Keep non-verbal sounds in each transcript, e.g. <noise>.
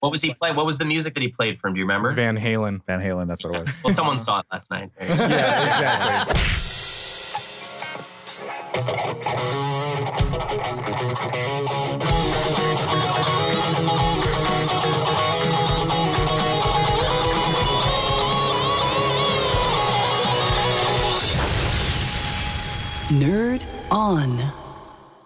What was he play? What was the music that he played from? Do you remember? Van Halen. Van Halen, that's what it was. well, someone saw it last night. <laughs> Yeah, exactly. Nerd On.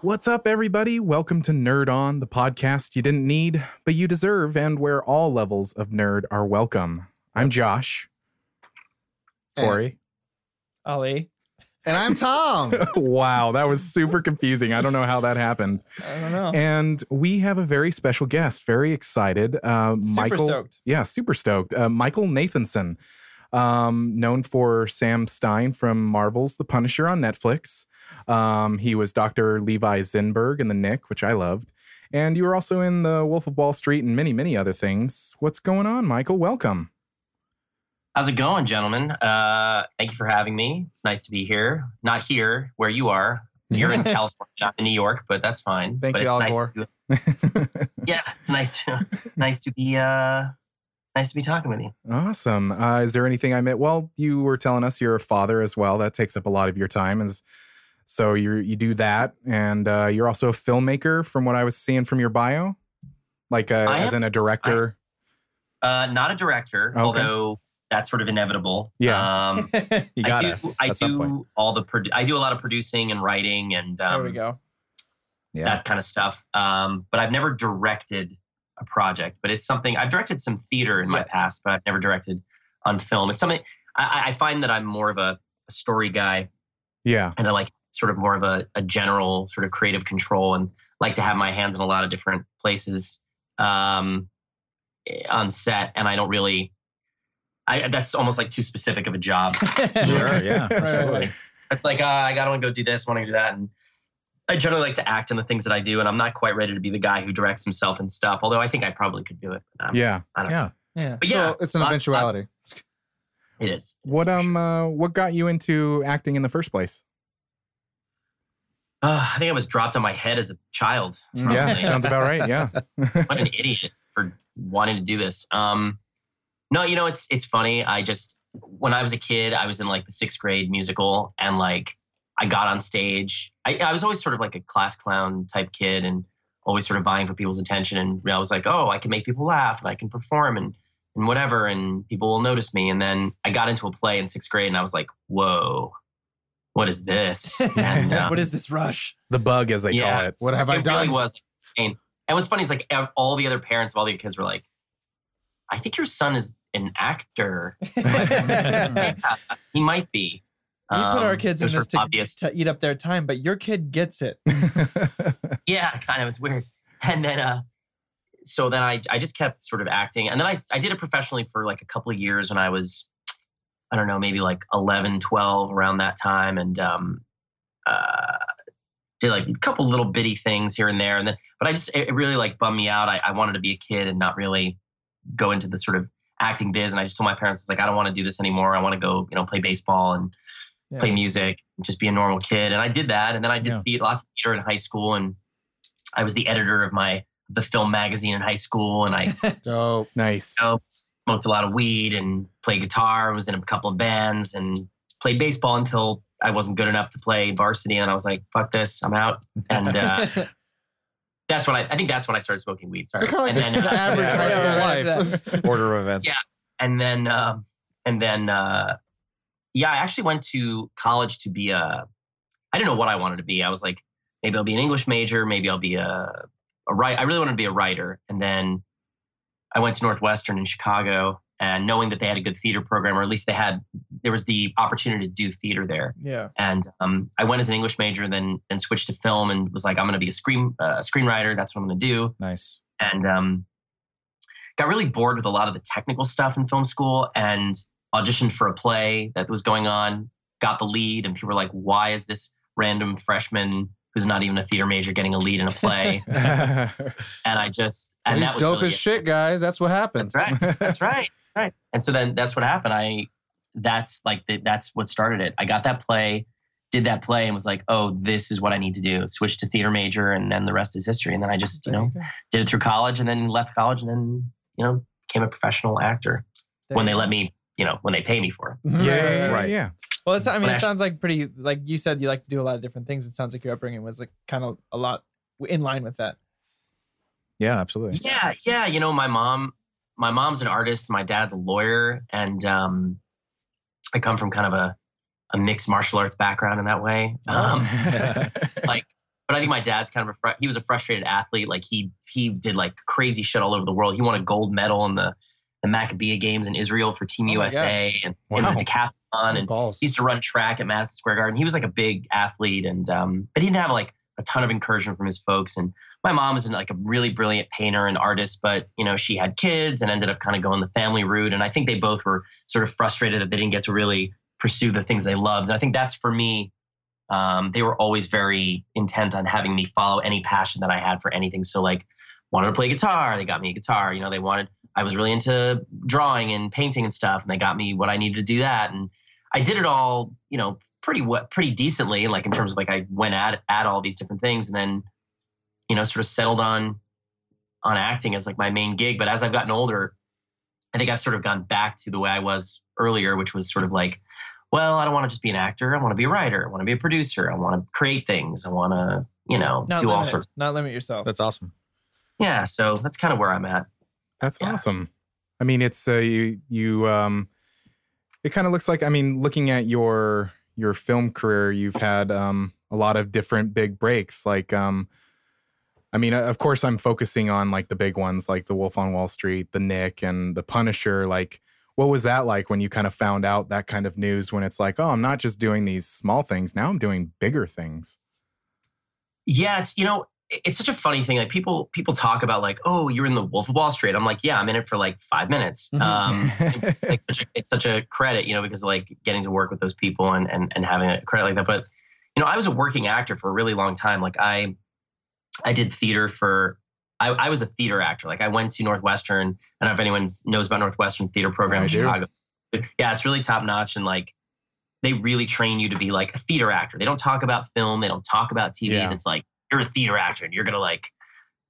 What's up, everybody? Welcome to Nerd On, the podcast you didn't need, but you deserve, and where all levels of nerd are welcome. I'm Josh. Corey. Ali. And I'm Tom. <laughs> wow, that was super confusing. I don't know how that happened. I don't know. And we have a very special guest. Very excited. Uh, Super Michael, stoked. Yeah, super stoked. Uh, Michael Nathanson, um, known for Sam Stein from Marvel's The Punisher on Netflix. Um, he was Dr. Levi Zinberg in The Knick, which I loved. And you were also in The Wolf of Wall Street and many, many other things. What's going on, Michael? Welcome. How's it going, gentlemen? Uh, thank you for having me. It's nice to be here. Not here where you are. <laughs> You're in California, not in New York, but that's fine. Thank but you, it's Al nice Gore. To, yeah, it's nice to <laughs> nice to be uh, nice to be talking with you. Awesome. Uh, is there anything I meant? Well, you were telling us you're a father as well. That takes up a lot of your time, and so you you do that, and uh, you're also a filmmaker, from what I was seeing from your bio, like uh, I as am- in a director. Uh, not a director, Okay. although that's sort of inevitable. Yeah. Um, <laughs> You I gotta. do, I at some point. do all the produ- I do a lot of producing and writing and um, there we go. Yeah. that kind of stuff. Um, but I've never directed a project. But it's something I've directed some theater in my past, but I've never directed on film. It's something I, I find that I'm more of a, a story guy, yeah, and I like sort of more of a, a general sort of creative control, and like to have my hands in a lot of different places um, on set. And I don't really. I, that's almost like too specific of a job. <laughs> Sure, yeah, <laughs> Right, right. It's like uh, I gotta to go do this, want to do that, and I generally like to act in the things that I do, and I'm not quite ready to be the guy who directs himself and stuff. Although I think I probably could do it. But, um, yeah. I don't Yeah. Yeah. But yeah, so it's an lot- eventuality. It is. What um uh, what got you into acting in the first place? Uh, I think I was dropped on my head as a child. Yeah, sounds about right. Yeah, <laughs> what an idiot for wanting to do this. Um, no, you know it's it's funny. I just when I was a kid, I was in like the sixth grade musical, and like I got on stage. I, I was always sort of like a class clown type kid, and always sort of vying for people's attention. And I was like, oh, I can make people laugh, and I can perform, and and whatever, and people will notice me. And then I got into a play in sixth grade, and I was like, whoa, what is this? And, <laughs> um, what is this rush? the bug, as they Yeah. call it. What have I done? it done? really was insane. And what's funny is like all the other parents of all the other kids were like, I think your son is an actor. <laughs> <laughs> Yeah, he might be. We put our Um, kids in this to, to eat up their time, but your kid gets it. <laughs> <laughs> yeah, kind of. It's weird. And then, uh, so then I, I just kept sort of acting. And then I, I did it professionally for like a couple of years when I was, I don't know, maybe like 11, 12 around that time. And, um, uh, did like a couple little bitty things here and there. And then, but I just, it it really like bummed me out. I, I wanted to be a kid and not really go into the sort of acting biz. And I just told my parents, it's like, I don't want to do this anymore. I want to go, you know, play baseball and Yeah. play music, and just be a normal kid. And I did that. And then I did Yeah. theater, lots of theater in high school. And I was the editor of my the film magazine in high school. And I <laughs> Dope. nice. you know, smoked a lot of weed and played guitar. Was in a couple of bands and played baseball until I wasn't good enough to play varsity. And I was like, "Fuck this, I'm out." And uh, <laughs> that's when I, I think that's when I started smoking weed. So Sorry. kind of like and the, then, the uh, average Yeah, high <laughs> school life. order of events. Yeah. and then um, and then uh, yeah, I actually went to college to be a. I didn't know what I wanted to be. I was like, maybe I'll be an English major. Maybe I'll be a a write. I really wanted to be a writer. And then I went to Northwestern in Chicago, and knowing that they had a good theater program, or at least they had, there was the opportunity to do theater there. yeah. And um, I went as an English major, then then switched to film, and was like, I'm going to be a screen uh, screenwriter. That's what I'm going to do Nice. and um, got really bored with a lot of the technical stuff in film school and auditioned for a play that was going on got the lead and people were like why is this random freshman who's not even a theater major getting a lead in a play? <laughs> And i just and He's that was dope really as it. shit, guys. That's what happened. that's right. That's <laughs> right. Right. And so then that's what happened. I that's like the, that's what started it. I got that play did that play and was like oh this is what i need to do. Switched to theater major and then the rest is history. And then i just you know did it through college and then left college and then you know, became a professional actor when they let me, you know, when they pay me for it. Yeah, yeah, Right. yeah. Well, it's, I mean, it sounds like pretty, like you said, you like to do a lot of different things. It sounds like your upbringing was like kind of a lot in line with that. Yeah, absolutely. Yeah, yeah. You know, my mom, my mom's an artist. My dad's a lawyer, and um, I come from kind of a, a mixed martial arts background in that way. Um, <laughs> like, but I think my dad's kind of a fr- he was a frustrated athlete. Like he he did like crazy shit all over the world. He won a gold medal in the the Maccabiah Games in Israel for Team Oh USA and in Wow. the decathlon and balls. he used to run track at Madison Square Garden. He was like a big athlete, and um, but he didn't have like a ton of encouragement from his folks. And my mom was like a really brilliant painter and artist, but you know she had kids and ended up kind of going the family route. And I think they both were sort of frustrated that they didn't get to really pursue the things they loved. And I think that's for me. Um, they were always very intent on having me follow any passion that I had for anything. So like wanted to play guitar, they got me a guitar. You know, they wanted I was really into drawing and painting and stuff, and they got me what I needed to do that. And I did it all, you know, pretty what pretty decently, like in terms of like I went at at all these different things, and then, you know, sort of settled on on acting as like my main gig. But as I've gotten older, I think I've sort of gone back to the way I was earlier, which was sort of like, well, I don't want to just be an actor. I want to be a writer. I want to be a producer. I want to create things. I want to, you know, Not do all sorts. not limit yourself. That's awesome. Yeah, so that's kind of where I'm at. That's Yeah. awesome. I mean, it's uh, you you um, it kind of looks like I mean, looking at your your film career, you've had um a lot of different big breaks. Like um, I mean, of course, I'm focusing on like the big ones, like The Wolf on Wall Street, The Knick, and The Punisher. Like, what was that like when you kind of found out that kind of news? When it's like, oh, I'm not just doing these small things now; I'm doing bigger things. It's you know, it's such a funny thing. Like people people talk about like, oh, you're in the Wolf of Wall Street. I'm like, yeah, I'm in it for like five minutes. Mhm. Um, <laughs> it's like such a it's such a credit, you know, because like getting to work with those people and and and having a credit like that. But you know, I was a working actor for a really long time. Like I I did theater for. I, I was a theater actor. Like I went to Northwestern. I don't know if anyone knows about Northwestern theater program in. Chicago. Yeah, it's really top notch and like they really train you to be like a theater actor. They don't talk about film. They don't talk about TV. Yeah. It's like you're a theater actor and you're gonna like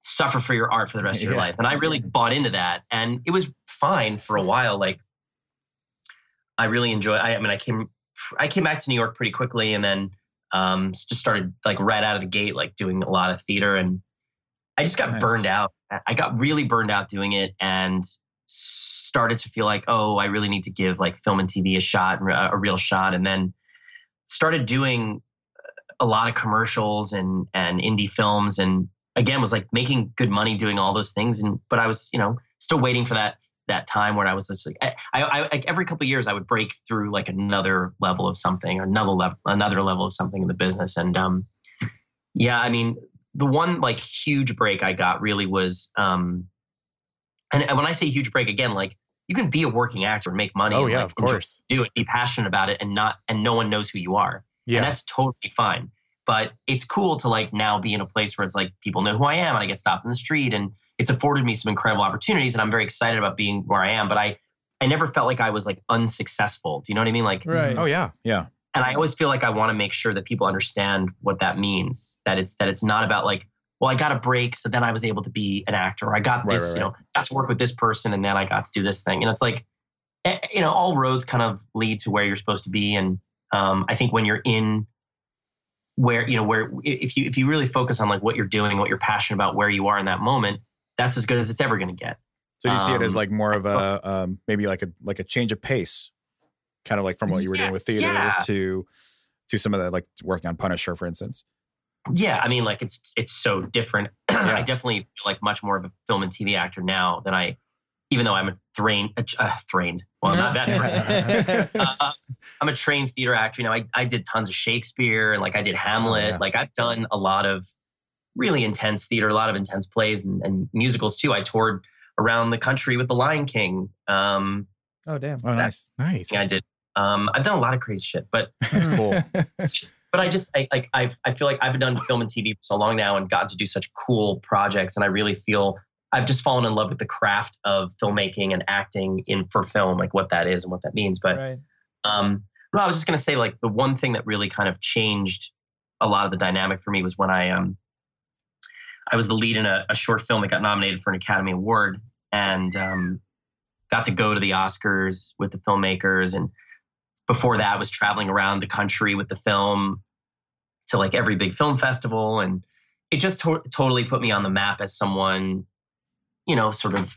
suffer for your art for the rest of your Yeah. life. And I really bought into that, and it was fine for a while. Like I really enjoyed. I, I mean, I came I came back to New York pretty quickly, and then um, just started like right out of the gate, like doing a lot of theater, and I just got Nice. burned out. I- got really burned out doing it, and started to feel like, oh, I really need to give like film and TV a shot, a a real shot, and then started doing a lot of commercials and and indie films, and again was like making good money doing all those things, and but I was you know still waiting for that that time where I was just like I, I, I every couple of years I would break through like another level of something or another level another level of something in the business, and um, yeah, I mean the one like huge break I got really was um, and, when I say huge break again, like you can be a working actor and make money. Oh and, yeah, like, of course. do it, be passionate about it, and not and no one knows who you are Yeah, and that's totally fine. But it's cool to like now be in a place where it's like people know who I am and I get stopped in the street and it's afforded me some incredible opportunities and I'm very excited about being where I am. But I I never felt like I was like unsuccessful. Do you know what I mean? Like Right. oh yeah, Yeah. and I always feel like I want to make sure that people understand what that means. That it's that it's not about like, well, I got a break, so then I was able to be an actor. Or I got this, right, you know, got to work with this person, and then I got to do this thing. And it's like, eh, you know, all roads kind of lead to where you're supposed to be. And um, I think when you're in where you know where if you if you really focus on like what you're doing, what you're passionate about, where you are in that moment, that's as good as it's ever going to get. So do you see it as Um, like more of a um, maybe like a like a change of pace, kind of like from what you were Yeah, doing with theater yeah. to to some of the like working on Punisher, for instance. Yeah, I mean, like it's it's so different. <clears throat> I definitely feel like much more of a film and TV actor now than I, even though I'm a trained, uh, trained. Well, I'm not that <laughs> uh, I'm a trained theater actor. You know, I, I did tons of Shakespeare and like I did Hamlet. yeah. Like I've done a lot of really intense theater, a lot of intense plays and, and musicals too. I toured around the country with The Lion King. Um, Oh damn. Oh, nice. nice. I did. Um, I've done a lot of crazy shit, but That's cool. <laughs> it's just, but I just I, like I've I feel like I've been done film and TV for so long now and gotten to do such cool projects, and I really feel I've just fallen in love with the craft of filmmaking and acting in for film, like what that is and what that means. But Right. um, no, I was just gonna say like the one thing that really kind of changed a lot of the dynamic for me was when I um I was the lead in a, a short film that got nominated for an Academy Award, and um, got to go to the Oscars with the filmmakers. And before that, was traveling around the country with the film to like every big film festival, and it just to- totally put me on the map as someone, you know, sort of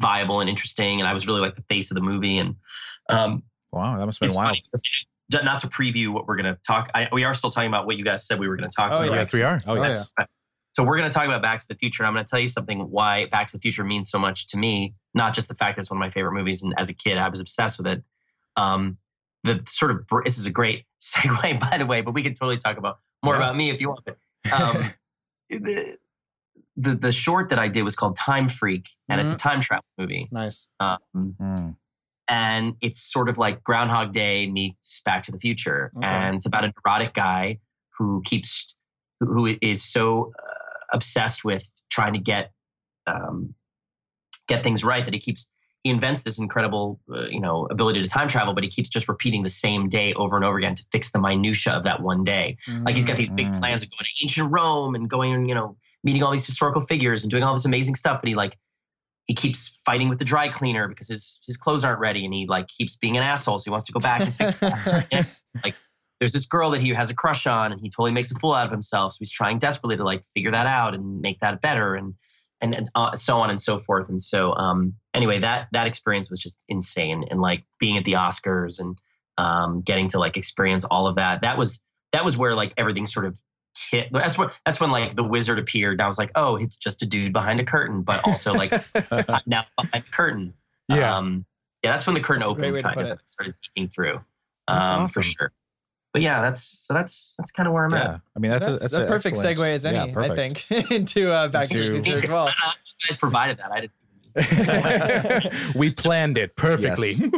viable and interesting. And I was really like the face of the movie. And um, Wow, that must have been wild. funny, 'cause not to preview what we're going to talk. I, we are still talking about what you guys said we were going to talk Oh, about. yeah. Yes, we are. Oh, yeah. That's- So we're going to talk about Back to the Future. And I'm going to tell you something why Back to the Future means so much to me. Not just the fact that it's one of my favorite movies, and as a kid I was obsessed with it. Um, the sort of this is a great <laughs> segue, by the way, but we can totally talk about more Yeah. about me if you want. But, um, <laughs> the, the the short that I did was called Time Freak, and it's a time travel movie. Nice. Um, Mm. and it's sort of like Groundhog Day meets Back to the Future, Okay. and it's about a neurotic guy who keeps who who is so uh, obsessed with trying to get um, get things right that he keeps he invents this incredible uh, you know ability to time travel, but he keeps just repeating the same day over and over again to fix the minutia of that one day. Like he's got these big Mm. plans of going to ancient Rome and going you know meeting all these historical figures and doing all this amazing stuff, but he like he keeps fighting with the dry cleaner because his his clothes aren't ready and he like keeps being an asshole so he wants to go back and fix that. <laughs> Like there's this girl that he has a crush on and he totally makes a fool out of himself so he's trying desperately to like figure that out and make that better and and, and uh, so on and so forth and so um anyway that that experience was just insane and like being at the oscars and um getting to like experience all of that that was that was where like everything sort of hit that's what that's when like the wizard appeared and i was like oh it's just a dude behind a curtain but also like <laughs> now behind the curtain yeah. um, yeah, that's when the curtain That's great opened, way to kind put of, it. started peeking through. That's um, awesome. for sure. But yeah, that's so that's that's kind of where I'm Yeah, I mean that's, That's, that's, a perfect excellent- segue as any, Yeah, I think, <laughs> into uh, Back to the Future as well. at. <laughs> You guys provided that. I didn't. <laughs> we planned it perfectly. <laughs>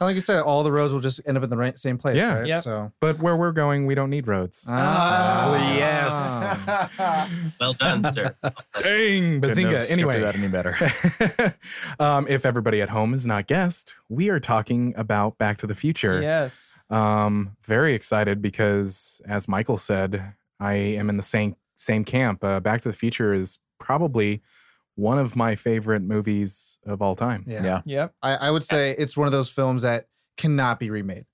Like you said, all the roads will just end up in the right, same place. Yeah. Right? Yep. So. but where we're going, we don't need roads. Ah. yes. <laughs> Well done, sir. Dang, Couldn't have bazinga. Anyway, that any better. um, if everybody at home is not guessed, we are talking about Back to the Future. Yes. Um, very excited because, as Michael said, I am in the same same camp. Uh, Back to the Future is probably one of my favorite movies of all time. Yeah. Yeah. Yep. I, I would say it's one of those films that cannot be remade.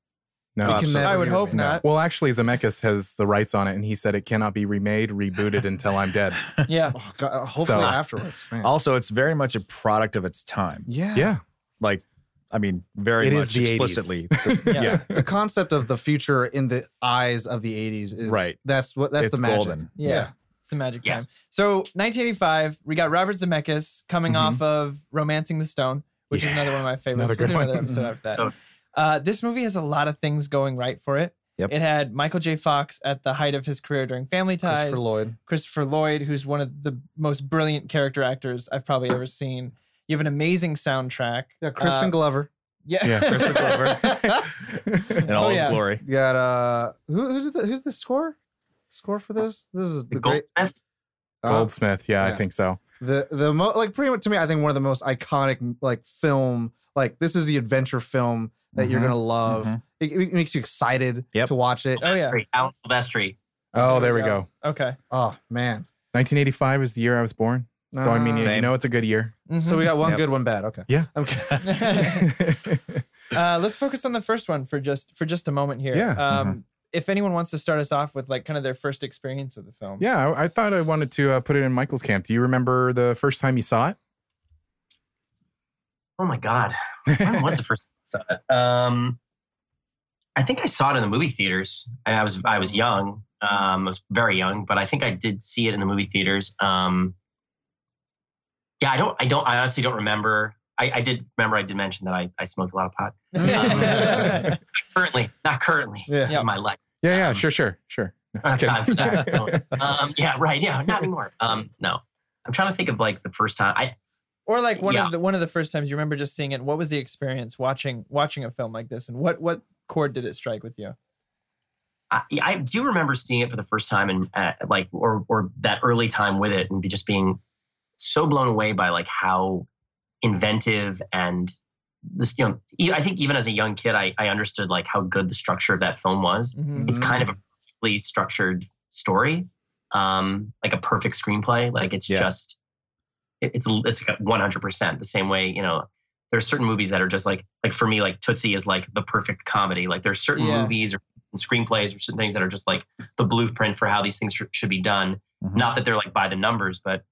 No, It can absolutely. never I would hope remade. not. Well, actually, Zemeckis has the rights on it, and he said it cannot be remade, rebooted until I'm dead. <laughs> Yeah. Oh, God, uh, hopefully So- afterwards. Man. Also, it's very much a product of its time. yeah. Yeah, Like, I mean, very It much is the 80s. explicitly. <laughs> The- Yeah. yeah. The concept of the future in the eyes of the 80s is Right. That's what that's It's the magic. golden. Yeah. It's the magic time. Yes. So 1985, we got Robert Zemeckis coming Mhm. off of Romancing the Stone, which is another one of my favorites. Another We'll another episode after that. So Uh, this movie has a lot of things going right for it. Yep. It had Michael J. Fox at the height of his career during Family Ties. Christopher Lloyd. Christopher Lloyd, who's one of the most brilliant character actors I've probably ever seen. You have an amazing soundtrack. Yeah, Crispin Uh, Glover. Yeah. Yeah, Crispin Glover. <laughs> In all Oh, his yeah. glory. You got uh who who did the who did the score? Score for this? This is the, the great Goldsmith. uh, Goldsmith. Yeah, I think so. the the mo- like pretty much to me I think one of the most iconic like film like this is the adventure film that you're Mhm, gonna love. mhm. It, it makes you excited Yep. to watch it. Oh, yeah. Silvestri, Alan Silvestri. Oh, there we go. Okay. Oh man. 1985 is the year I was born. So I mean, you know, it's a good year. So we got one Yep. good, one bad. Okay. Yeah. Okay. <laughs> <laughs> Uh, let's focus on the first one for just for just a moment here. Yeah. Um, If anyone wants to start us off with like kind of their first experience of the film. yeah, I, I thought I wanted to uh, put it in Michael's camp. Do you remember the first time you saw it? Oh my God. When was the first time I saw it? Um, I think I saw it in the movie theaters. And I was I was young. Um, I was very young, but I think I did see it in the movie theaters. Um, yeah, I don't I don't I honestly don't remember. I, I did remember I did mention that I, I smoked a lot of pot. Um, <laughs> <laughs> currently, not currently Yeah. Yeah. in my life. Yeah, yeah, Um, sure, sure, sure. No, don't time for that. Um, yeah, right. Yeah, not anymore. Um, no, I'm trying to think of like the first time I Or like one Yeah. of the one of the first times you remember just seeing it. What was the experience watching watching a film like this, and what what chord did it strike with you? I, I do remember seeing it for the first time and uh, like or or that early time with it and be just being so blown away by like how inventive and this you know i think even as a young kid I, I understood like how good the structure of that film was. Mhm. It's kind of a perfectly structured story, um, like a perfect screenplay. Like it's Yeah. just it, it's it's like 100% the same way you know there's certain movies that are just like like for me like Tootsie is like the perfect comedy like there's certain Yeah. movies or screenplays or certain things that are just like the blueprint for how these things sh- should be done Mhm. not that they're like by the numbers but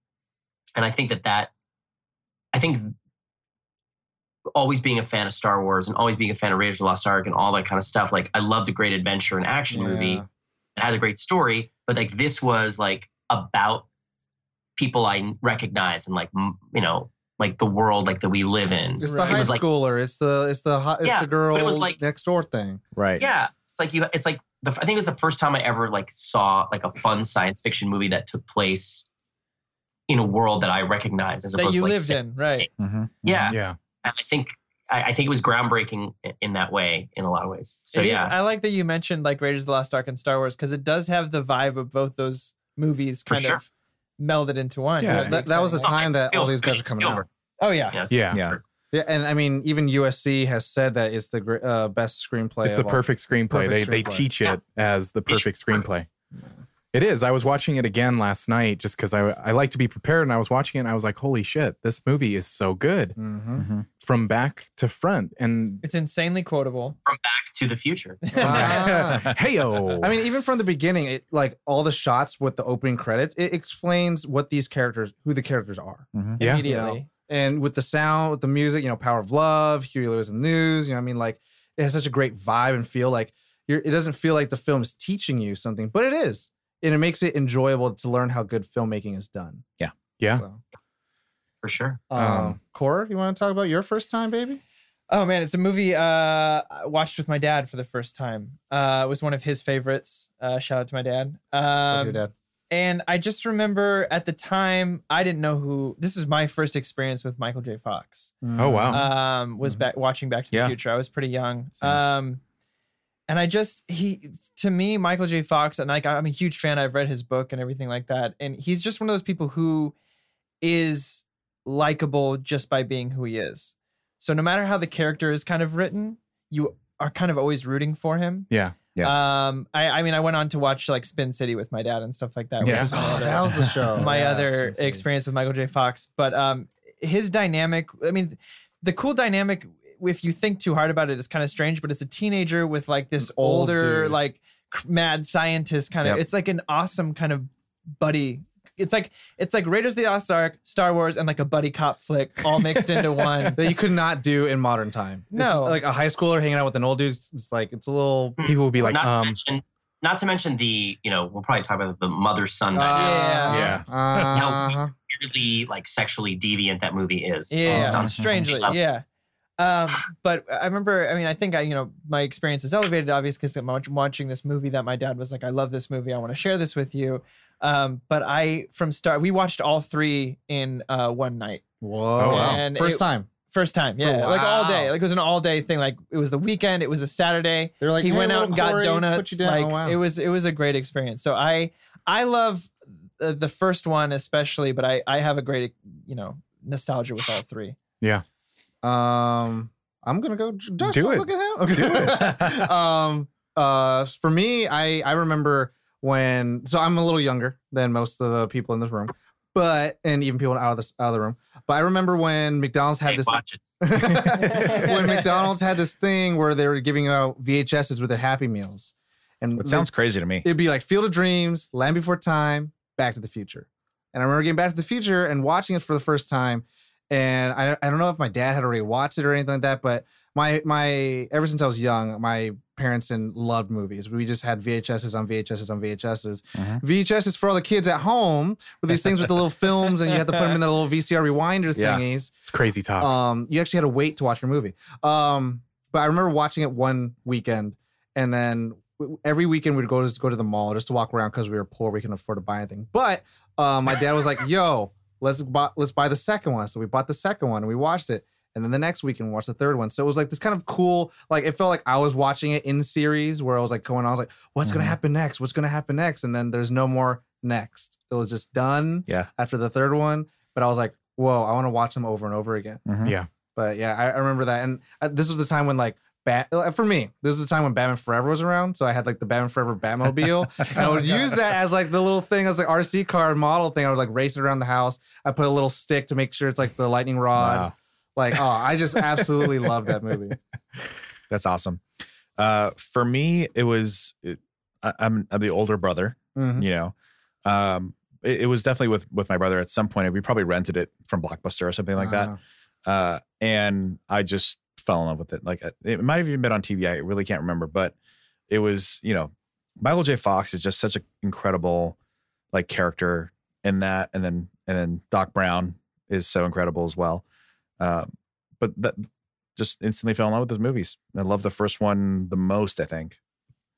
and I think that that I think always being a fan of Star Wars and always being a fan of Raiders of the Lost Ark and all that kind of stuff like I love the great adventure and action movie it has a great story, but like this was like about people I recognize and like m- you know like the world like that we live in. It's the Right. It high was like- schooler. It's the it's the hot, it's Yeah, the girl it was like- next door thing. Right. Yeah, it's like you. It's like the. I think it was the first time I ever like saw like a fun science fiction movie that took place in a world that I recognize as That opposed you to like lived in, in right. space. Mhm. Yeah, Yeah. and I think I, I think it was groundbreaking in that way in a lot of ways. So It is- yeah, I like that you mentioned like Raiders of the Lost Ark and Star Wars because it does have the vibe of both those movies kind sure. of melded into one. Yeah, Really that- that was the exciting. time that all these guys are coming Spielberg, out. Oh yeah. you know, Yeah. Yeah. Yeah, and I mean, even USC has said that it's the uh, best screenplay. It's the of all- perfect screenplay. Perfect they they teach it as the It is perfect perfect. screenplay. It is. I was watching it again last night just because I I like to be prepared, and I was watching it and I was like, "Holy shit, this movie is so good Mhm. Mhm. from back to front." And It's insanely quotable. from Back to the Future. <laughs> Ah. <laughs> heyo, I mean, even from the beginning, it like all the shots with the opening credits, it explains what these characters, who the characters are, Mhm. yeah, Immediately. and with the sound, with the music, you know, Power of Love, Huey Lewis and the News. You know, what I mean, like it has such a great vibe and feel. Like you're, it doesn't feel like the film is teaching you something, but it is, and it makes it enjoyable to learn how good filmmaking is done. yeah. So, For sure. um, Um, Corey, you want to talk about your first time, baby? Oh man, it's a movie uh, I watched with my dad for the first time. Uh, it was one of his favorites. Uh, shout out to my dad. Talk to your Um, dad. and I just remember at the time I didn't know who. This is my first experience with Michael J. Fox. Oh wow. um, was Mhm. back watching Back to the Yeah. Future. I was pretty young. Same. Um, and I just he to me Michael J. Fox and like I'm a huge fan. I've read his book and everything like that. And he's just one of those people who is likable just by being who he is. So no matter how the character is kind of written, you are kind of always rooting for him. yeah. Yeah. Um, I, I mean, I went on to watch like Spin City with my dad and stuff like that. Which Yeah. was my Oh, other- that was the show. <laughs> my Yeah, other experience with Michael J. Fox. But um, his dynamic, I mean, the cool dynamic, if you think too hard about it, it, is kind of strange. But it's a teenager with like this old older, dude. like mad scientist kind of. Yep. It's like an awesome kind of buddy. It's like it's like Raiders of the Lost Ark, Star Wars, and like a buddy cop flick all mixed into <laughs> one. that you could not do in modern time. It's just No. like a high schooler hanging out with an old dude. It's like it's a little. People will be like, not to um, mention, not to mention the, you know, we'll probably talk about the mother son dynamic. Yeah. Yeah. Uh-huh. Weirdly, like sexually deviant that movie is. Yeah, some strangely, yeah. Um, but I remember, I mean, I think I, you know, my experience is elevated, obviously, because I'm watching this movie that my dad was like, I love this movie. I want to share this with you. Um, but I, from start, we watched all three in uh, one night. Whoa! Oh, wow. First it- time. First time, For- yeah, like all day, like it was an all day thing. Like it was the weekend, it was a Saturday. They're like he "Hey, went out and got Corey, put donuts. Like Oh, wow. it was, it was a great experience. So I, I love uh, the first one especially, but I, I have a great, you know, nostalgia with all three. Um, I'm gonna go. Josh, Do it. Look at him. Do it. <laughs> um, uh, for me, I I remember when. So I'm a little younger than most of the people in this room, but and even people out of this out of the room. But I remember when McDonald's had Hey, this. watch it. <laughs> when McDonald's had this thing where they were giving out VHSs with their Happy Meals, and It sounds crazy to me. it'd be like Field of Dreams, Land Before Time, Back to the Future. And I remember getting Back to the Future and watching it for the first time. And I, I don't know if my dad had already watched it or anything like that, but my my ever since I was young, my parents and loved movies. We just had VHSs on VHSs on VHSs. Mhm. VHSs for all the kids at home with these things with the little <laughs> films, and you had to put them in the little VCR rewinder Yeah. thingies. it's crazy talk. Um, you actually had to wait to watch your movie. Um, but I remember watching it one weekend, and then every weekend we'd go to go to the mall just to walk around because we were poor, we couldn't afford to buy anything. But um, my dad was like, "Yo, let's buy let's buy the second one." So we bought the second one and we watched it. And then the next weekend we watched the third one. So it was like this kind of cool, like it felt like I was watching it in series where I was like going, on, I was like, what's gonna Mhm. happen next? What's gonna happen next? And then there's no more next. It was just done Yeah. after the third one. But I was like, whoa, I want to watch them over and over again. Mhm. Yeah. But yeah, I, I remember that, and uh, this was the time when like Bat uh, for me. This is the time when Batman Forever was around, so I had like the Batman Forever Batmobile. <laughs> and I would use that as like the little thing as like RC car model thing. I would like race it around the house. I put a little stick to make sure it's like the lightning rod. Wow. Like, oh, I just <laughs> absolutely love that movie. That's awesome. Uh, for me, it was it, I, I'm, I'm the older brother. Mhm. You know, um, it, it was definitely with with my brother at some point. We probably rented it from Blockbuster or something like that. Uh, and I just fell in love with it. Like uh, it might have even been on TV. I really can't remember, but it was you know Michael J. Fox is just such an incredible like character in that, and then and then Doc Brown is so incredible as well. Um, but that just instantly fell in love with those movies. I love the first one the most. I think.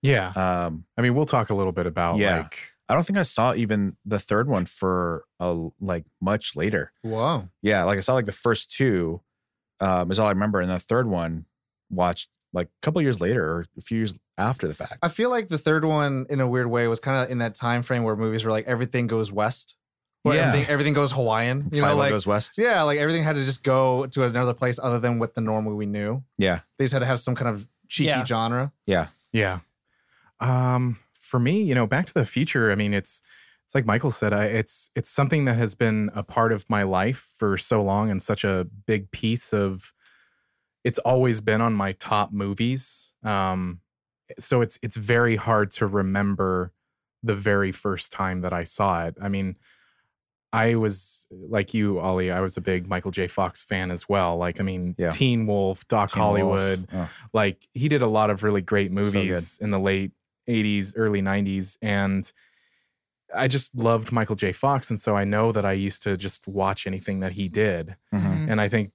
Yeah. Um, I mean, we'll talk a little bit about Yeah. like I don't think I saw even the third one for a like much later. Whoa. Yeah, like I saw like the first two um, is all I remember, and the third one watched like a couple years later or a few years after the fact. I feel like the third one, in a weird way, was kind of in that time frame where movies were like everything goes west. Where Yeah. everything, everything goes Hawaiian. You know, like goes west. yeah, like everything had to just go to another place other than what the normal we knew. Yeah, They just had to have some kind of cheeky Yeah. genre. yeah, Yeah. Um, for me, you know, Back to the Future, I mean, it's it's like Michael said, I it's it's something that has been a part of my life for so long and such a big piece of it's always been on my top movies. Um, so it's it's very hard to remember the very first time that I saw it. I mean, I was like you, Ollie. I was a big Michael J. Fox fan as well. Like, I mean, Yeah. Teen Wolf, Doc Teen Wolf. Hollywood, Oh, like he did a lot of really great movies in the late 80s early 90s and i just loved michael j fox and so i know that i used to just watch anything that he did mhm. Mhm. and i think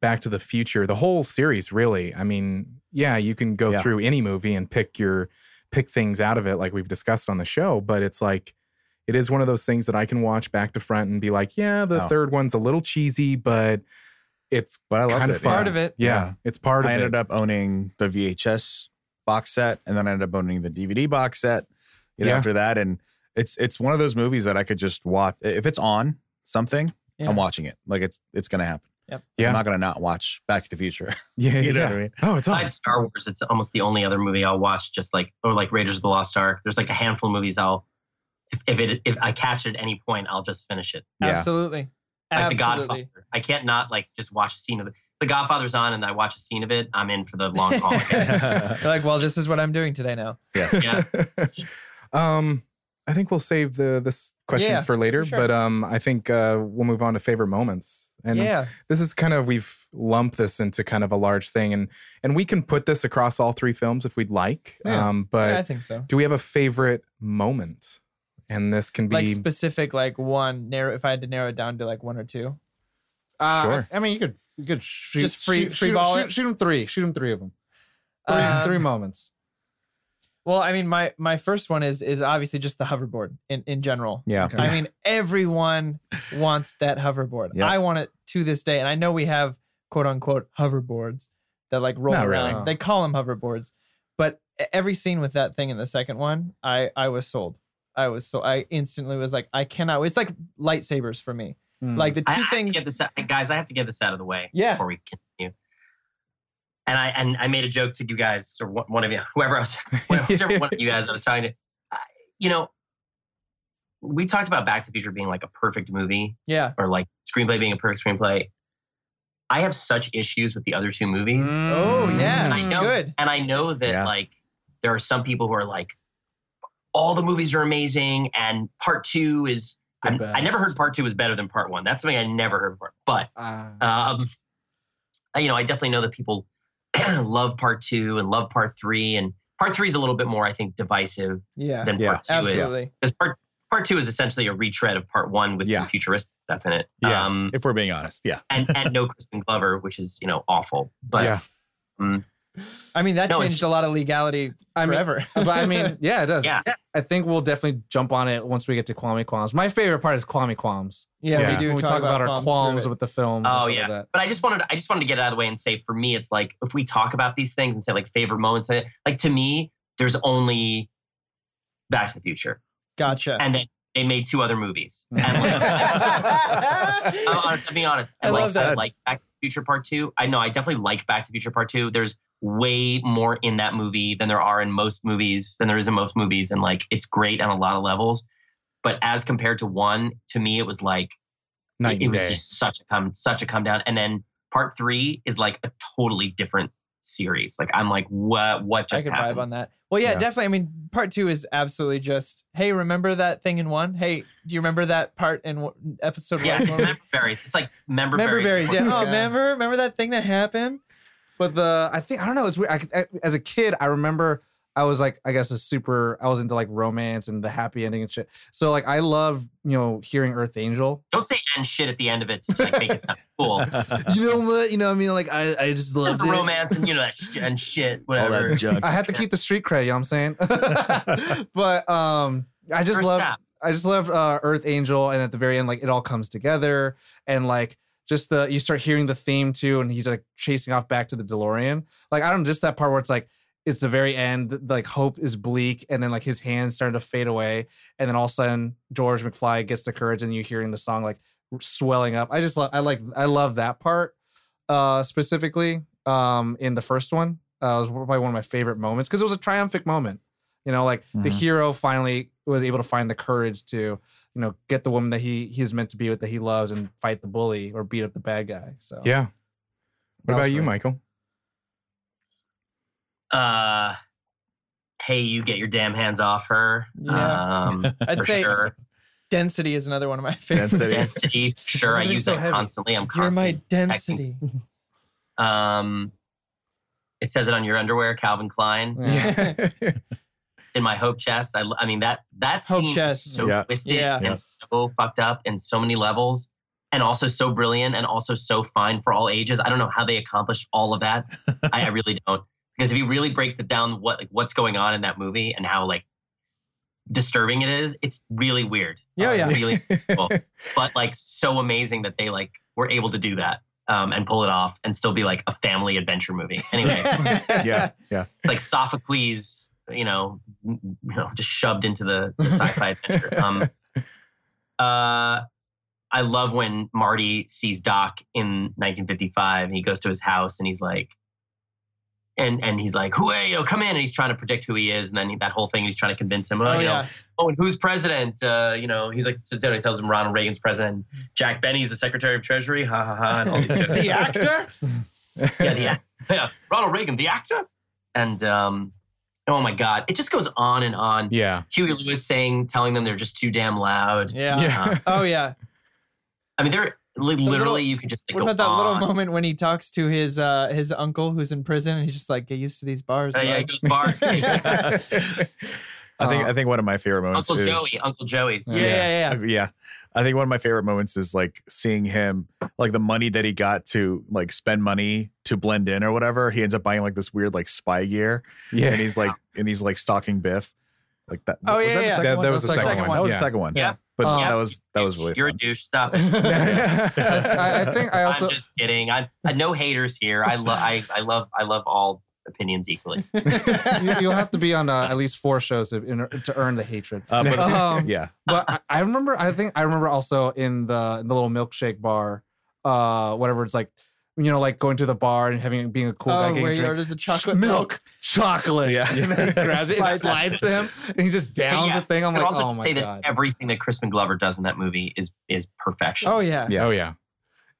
back to the future the whole series really i mean yeah you can go Yeah. through any movie and pick your pick things out of it like we've discussed on the show but it's like it is one of those things that i can watch back to front and be like yeah the Oh. third one's a little cheesy but it's But I loved kind it. of fun. Part of it. yeah, Yeah. it's part of it. I ended up owning the VHS box set, and then I ended up owning the DVD box set. You know, Yeah. after that, and it's it's one of those movies that I could just watch if it's on something. Yeah. I'm watching it. Like it's it's gonna happen. Yep. Yeah. I'm not gonna not watch Back to the Future. <laughs> yeah you know yeah. what I mean? oh it's on Besides Star Wars, it's almost the only other movie I'll watch. Just like or like Raiders of the Lost Ark. There's like a handful of movies I'll if if it if I catch it at any point, I'll just finish it. Yeah. Absolutely. Like The Godfather. I can't not like just watch a scene of it. The Godfather's on and I watch a scene of it. I'm in for the long haul. <laughs> Like, well, this is what I'm doing today now. yeah. <laughs> um, I think we'll save the this question Yeah, for later, for sure. but um, I think uh, we'll move on to favorite moments. And yeah. this is kind of we've lumped this into kind of a large thing, and and we can put this across all three films if we'd like. Yeah. Um, but yeah, I think so. do we have a favorite moment? And this can be Like specific, like one narrow. If I had to narrow it down to like one or two. Uh, Sure. I mean, you could you could shoot, Just free- shoot, free shoot, ball shoot, it? shoot 'em three. Shoot them three of them. Three, Um, three moments. Well, I mean, my my first one is is obviously just the hoverboard in in general. Yeah. Okay. I mean, everyone wants that hoverboard. Yeah. I want it to this day, and I know we have quote unquote hoverboards that like roll Not around. really. They call them hoverboards, but every scene with that thing in the second one, I I was sold. I was so I instantly was like, I cannot. It's like lightsabers for me. Mm. Like the I, two I have to things. get this out- guys, I have to get this out of the way Yeah. before we continue. And I and I made a joke to you guys or one one of you, <laughs> whoever I was, whichever one of you guys I was talking to. I- You know, we talked about Back to the Future being like a perfect movie yeah. or like screenplay being a perfect screenplay. I have such issues with the other two movies. Oh yeah. I know, Good. and I know that Yeah. like there are some people who are like, all the movies are amazing, and part two is. I'm- never heard part two was better than part one. That's something I never heard before. But Uh, um, I- you know, I definitely know that people <clears throat> love part two and love part three, and part three is a little bit more, I think, divisive Yeah. than Yeah. part two is. Absolutely. Because part part two is essentially a retread of part one with Yeah. some futuristic stuff in it. Yeah. Um, if we're being honest, yeah. and and no <laughs> Crispin Glover, which is you know awful. But yeah. I mean, that No, changed just- a lot of legality I mean, forever. <laughs> but I mean, <laughs> yeah, it does. Yeah. I think we'll definitely jump on it once we get to Kwame Qualms. My favorite part is Kwame Qualms. yeah, Yeah. we do When we talk, talk about, our qualms qualms through it. with the film. Oh yeah, like that. but I just wanted I just wanted to get out of the way and say for me it's like if we talk about these things and say like favorite moments, like to me there's only Back to the Future, Gotcha. and then they made two other movies. <laughs> And like, I'm honest, I'm being honest. I And like, love that. I like Back to the Future Part Two. I know I definitely like Back to the Future Part Two. There's way more in that movie than there are in most movies than there is in most movies and like it's great on a lot of levels but as compared to one to me it was like Night it, it was day. just such a come such a come down and then part three is like a totally different series like i'm like what what I just could happened vibe on that. Well, yeah, Yeah. definitely. I mean, part two is absolutely just, hey, remember that thing in one? Hey, do you remember that part in one- episode yeah one? it's where we- member berries it's like member, Member berries. Yeah. <laughs> Oh, Yeah. remember? Remember that thing that happened? But the I think I don't know. It's weird. I, I- as a kid, I remember I was like I guess a super. I was into like romance and the happy ending and shit. So like I love you know hearing Earth Angel. don't say and shit at the end of it to like make it sound cool <laughs> You know what? You know what I mean like I I just There's romance and you know that sh- and shit All whatever that junk. I had to keep the street cred. You know what I'm saying? <laughs> but um, I just First love step. I just love uh, Earth Angel, and at the very end, like it all comes together, and like just the you start hearing the theme too, and he's like chasing off back to the DeLorean. Like I don't know, just that part where it's like it's the very end, like hope is bleak, and then like his hands starting to fade away, and then all of a sudden George McFly gets the courage, and you hearing the song like swelling up. I just love I like I love that part uh specifically um in the first one. Uh, it was probably one of my favorite moments because it was a triumphant moment. You know, like the Mhm. hero finally was able to find the courage to, you know, get the woman that he he is meant to be with that he loves and fight the bully or beat up the bad guy. So Yeah. What about you. Michael? uh hey you get your damn hands off her Yeah. um <laughs> I'd for say sure density is another one of my <laughs> favorites. Density. density sure i use so that heavy. constantly i'm You're my density. um it says it on your underwear calvin klein Yeah. <laughs> It's in my hope chest I mean that that Hope scene chest. is so Yeah. twisted Yeah. Yeah. and so fucked up in so many levels and also so brilliant and also so fine for all ages i don't know how they accomplished all of that <laughs> I, I really don't because if you really break it down what like what's going on in that movie and how like disturbing it is it's really weird Yeah, yeah. really <laughs> cool. but like so amazing that they like were able to do that um, and pull it off and still be like a family adventure movie anyway <laughs> yeah, yeah. it's like sophocles you know you know just shoved into the, the <laughs> sci-fi adventure um uh i love when marty sees doc in 1955 and he goes to his house and he's like and and he's like, "Who, hey, you know, come in." And he's trying to predict who he is, and then that whole thing, he's trying to convince him. Oh, Oh, you know, yeah. oh, and who's president? Uh, you know, he's like, he tells him Ronald Reagan's president. Jack Benny's the Secretary of Treasury. Ha ha ha. And all these <laughs> the actor? <laughs> yeah, the yeah, Ronald Reagan, the actor. And um, oh my God, it just goes on and on. yeah. Huey Lewis saying, telling them they're just too damn loud. Yeah. Yeah. <laughs> Oh yeah. I mean, they're li- literally little- you can just like, What go about that on. little moment when he talks to his uh his uncle who's in prison and he's just like, get used to these bars. Oh, yeah, those bars. <laughs> <laughs> I think Uh, I think one of my favorite moments Uncle is Joey, Uncle Joey's. yeah, yeah, yeah. Uh, yeah. I think one of my favorite moments is like seeing him, like the money that he got to like spend money to blend in or whatever. He ends up buying like this weird like spy gear, Yeah. and he's like, and he's like stalking Biff, like that. Oh, was yeah, that yeah. second That- that was the second That one, That was yeah. the second one. Yeah. but Um, that was that was really You're fun. a douche. Stop it. <laughs> <laughs> I, I think I also I'm just kidding. I, I no haters here. I love I, I love I love all opinions equally. <laughs> you, you'll have to be on uh, at least four shows to, in, to earn the hatred. Uh, but <laughs> Um, yeah, but I, I remember I think I remember also in the in the little milkshake bar, uh, whatever it's like, you know, like going to the bar and having being a cool guy oh, getting where a drink. orders a chocolate milk, chocolate. Yeah. <laughs> and then he grabs it and Slides to him, and he just downs yeah, the thing. I'm But like, also oh my say god, that everything that Crispin Glover does in that movie is is perfection. Oh yeah. Yeah. Oh yeah.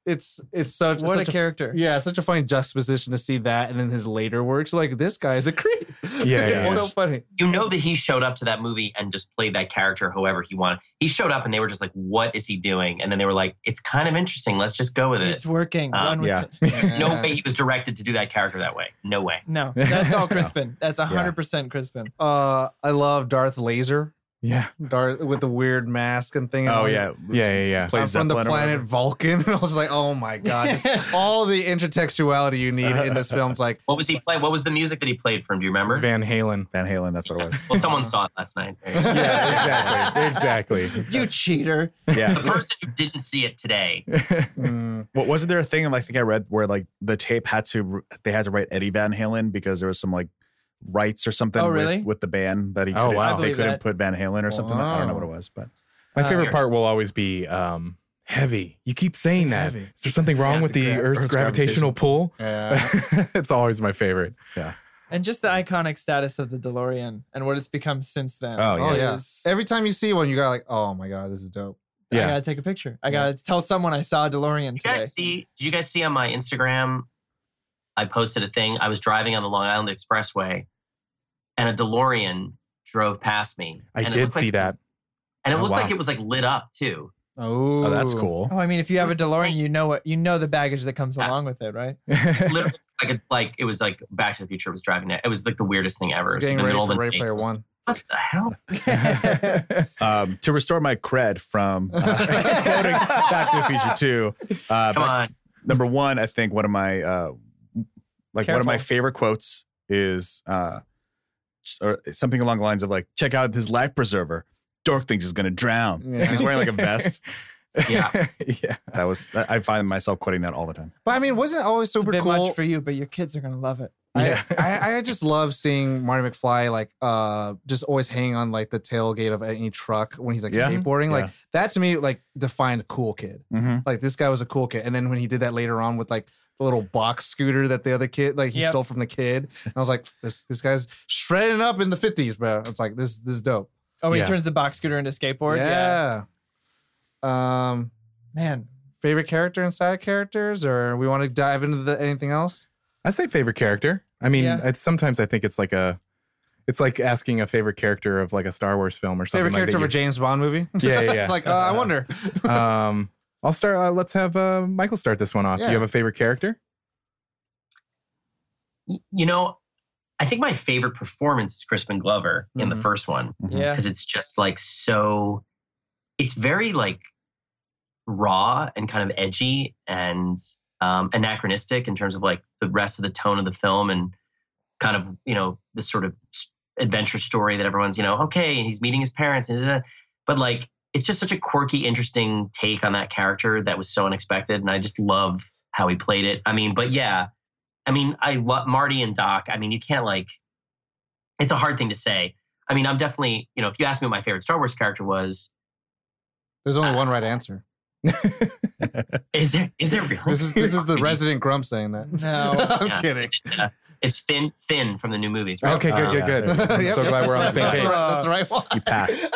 It's it's such What such a character. yeah, such a funny juxtaposition to see that, and then his later works. Like this guy is a creep. <laughs> Yeah, it's yeah. so funny. You know that he showed up to that movie and just played that character however he wanted. He showed up and they were just like, "What is he doing?" And then they were like, "It's kind of interesting. Let's just go with it." It's working. Run with yeah. it. <laughs> no way he was directed to do that character that way. No way. No, that's all <laughs> Crispin. That's hundred percent Crispin. Uh, I love Darth Laser. Yeah. Darth with the weird mask and thing. and oh all yeah, Yeah. Yeah. Yeah. I'm Plays from the Zeppelin or planet. Vulcan. <laughs> And I was like, oh my god, just <laughs> all the intertextuality you need in this film's like, What was he playing? What was the music that he played from? Do you remember? Van Halen. Van Halen. That's what it was. Well, someone saw it last night. There you go. Yeah. Exactly. Exactly. You cheater. Yeah. The person who didn't see it today. <laughs> mm, What wasn't there a thing I think I read where like the tape had to they had to write Eddie Van Halen because there was some like rights or something Oh, really? with, with the band that he Oh, couldn't, wow. They couldn't that. put Van Halen or something. I don't know what it was, but My Uh, favorite part will always be um, Heavy. You keep saying that. Heavy. Is there something wrong Yeah, with the the gra- Earth's, Earth's gravitational pull? Yeah. <laughs> it's always my favorite. Yeah. And just the iconic status of the DeLorean and what it's become since then. Oh, Oh yeah. is- Every time you see one, you got like, oh my god, this is dope. Yeah. I gotta take a picture. I gotta tell someone I saw a DeLorean Did you today. guys see? Did you guys see on my Instagram? I posted a thing. I was driving on the Long Island Expressway, and a DeLorean drove past me. I and it did looked like see that. and it Oh, looked wow. like it was like lit up too. Oh, Oh, that's cool. Oh, I mean, if you have a DeLorean, insane. you know what you know the baggage that comes Yeah. along with it, right? <laughs> Literally, like a, like it was like Back to the Future was driving it. It was like the weirdest thing ever. It's getting ready for of Ready. Player One. What the hell? <laughs> Um, to restore my cred from uh, <laughs> quoting Back to the Future 2. Uh, Come Back- on. Number one, I think one of my uh, like one of my favorite quotes is uh, or something along the lines of like, check out his life preserver. Dork thinks he's gonna drown. Yeah. He's wearing like a vest. <laughs> Yeah. <laughs> yeah. That was I find myself quoting that all the time. But I mean, wasn't it always It's a super bit cool? much for you, but your kids are gonna love it. Yeah. I, <laughs> I, I just love seeing Marty McFly like uh just always hanging on like the tailgate of any truck when he's like Yeah. skateboarding. Like Yeah. that to me like defined cool kid. Mm-hmm. Like this guy was a cool kid. And then when he did that later on with like the little box scooter that the other kid like he Yep. stole from the kid, and I was like, this this guy's shredding up in the fifties, bro. It's like this this is dope. Oh, Yeah. he turns the box scooter into skateboard. Yeah. yeah. Um, Man. favorite character and side characters, or we want to dive into the, anything else? I say favorite character. I mean, Yeah. it's sometimes I think it's like a, it's like asking a favorite character of like a Star Wars film or something. Favorite like character of a James Bond movie? Yeah, yeah, <laughs> it's like uh, I wonder. <laughs> um, I'll start. Uh, let's have uh, Michael start this one off. Do you have a favorite character? You know, I think my favorite performance is Crispin Glover in the Mhm. first one Yeah. because it's just like so. It's very like raw and kind of edgy and um, anachronistic in terms of like the rest of the tone of the film and kind of you know this sort of adventure story that everyone's you know okay and he's meeting his parents and but like it's just such a quirky interesting take on that character that was so unexpected and i just love how he played it i mean but yeah i mean i love marty and doc i mean you can't like it's a hard thing to say i mean i'm definitely you know if you ask me what my favorite star wars character was There's only one right answer. <laughs> is there is there really This is this is the <laughs> resident grump saying that. No. <laughs> I'm Yeah. kidding. Is it, uh, it's Finn Finn from the new movies right? Okay, good, Um, good, good. I'm Yep, so yep, glad we're on the same page. That's the right one. You pass.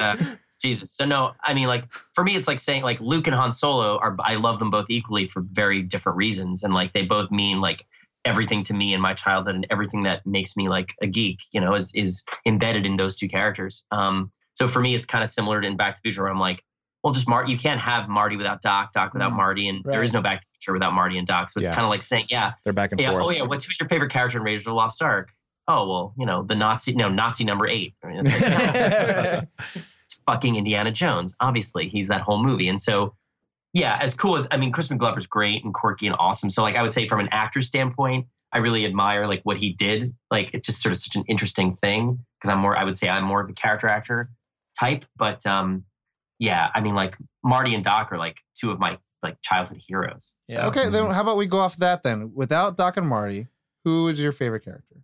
uh, Jesus. So no, I mean, like for me, it's like saying like Luke and Han Solo are. I love them both equally for very different reasons, and like they both mean like everything to me in my childhood, and everything that makes me like a geek, you know, is is embedded in those two characters. Um, so for me, it's kind of similar to in Back to the Future, where I'm like, well, just Marty. You can't have Marty without Doc, Doc without Mm, Marty, and there right. is no Back to the Future without Marty and Doc. So it's Yeah. kind of like saying, yeah, They're back and yeah. forth. Oh yeah. What's who's your favorite character in Raiders of the Lost Ark? Oh well, you know the Nazi. No, Nazi number eight. I mean, it's like, <laughs> <laughs> it's fucking Indiana Jones. Obviously, he's that whole movie. And so, yeah, as cool as I mean, Crispin Glover's great and quirky and awesome. So, like, I would say from an actor standpoint, I really admire like what he did. Like, it's just sort of such an interesting thing because I'm more. I would say I'm more of the character actor type. But um, yeah, I mean, like Marty and Doc are like two of my like childhood heroes. So, Yeah. Okay, then how about we go off that then? Without Doc and Marty, who is your favorite character?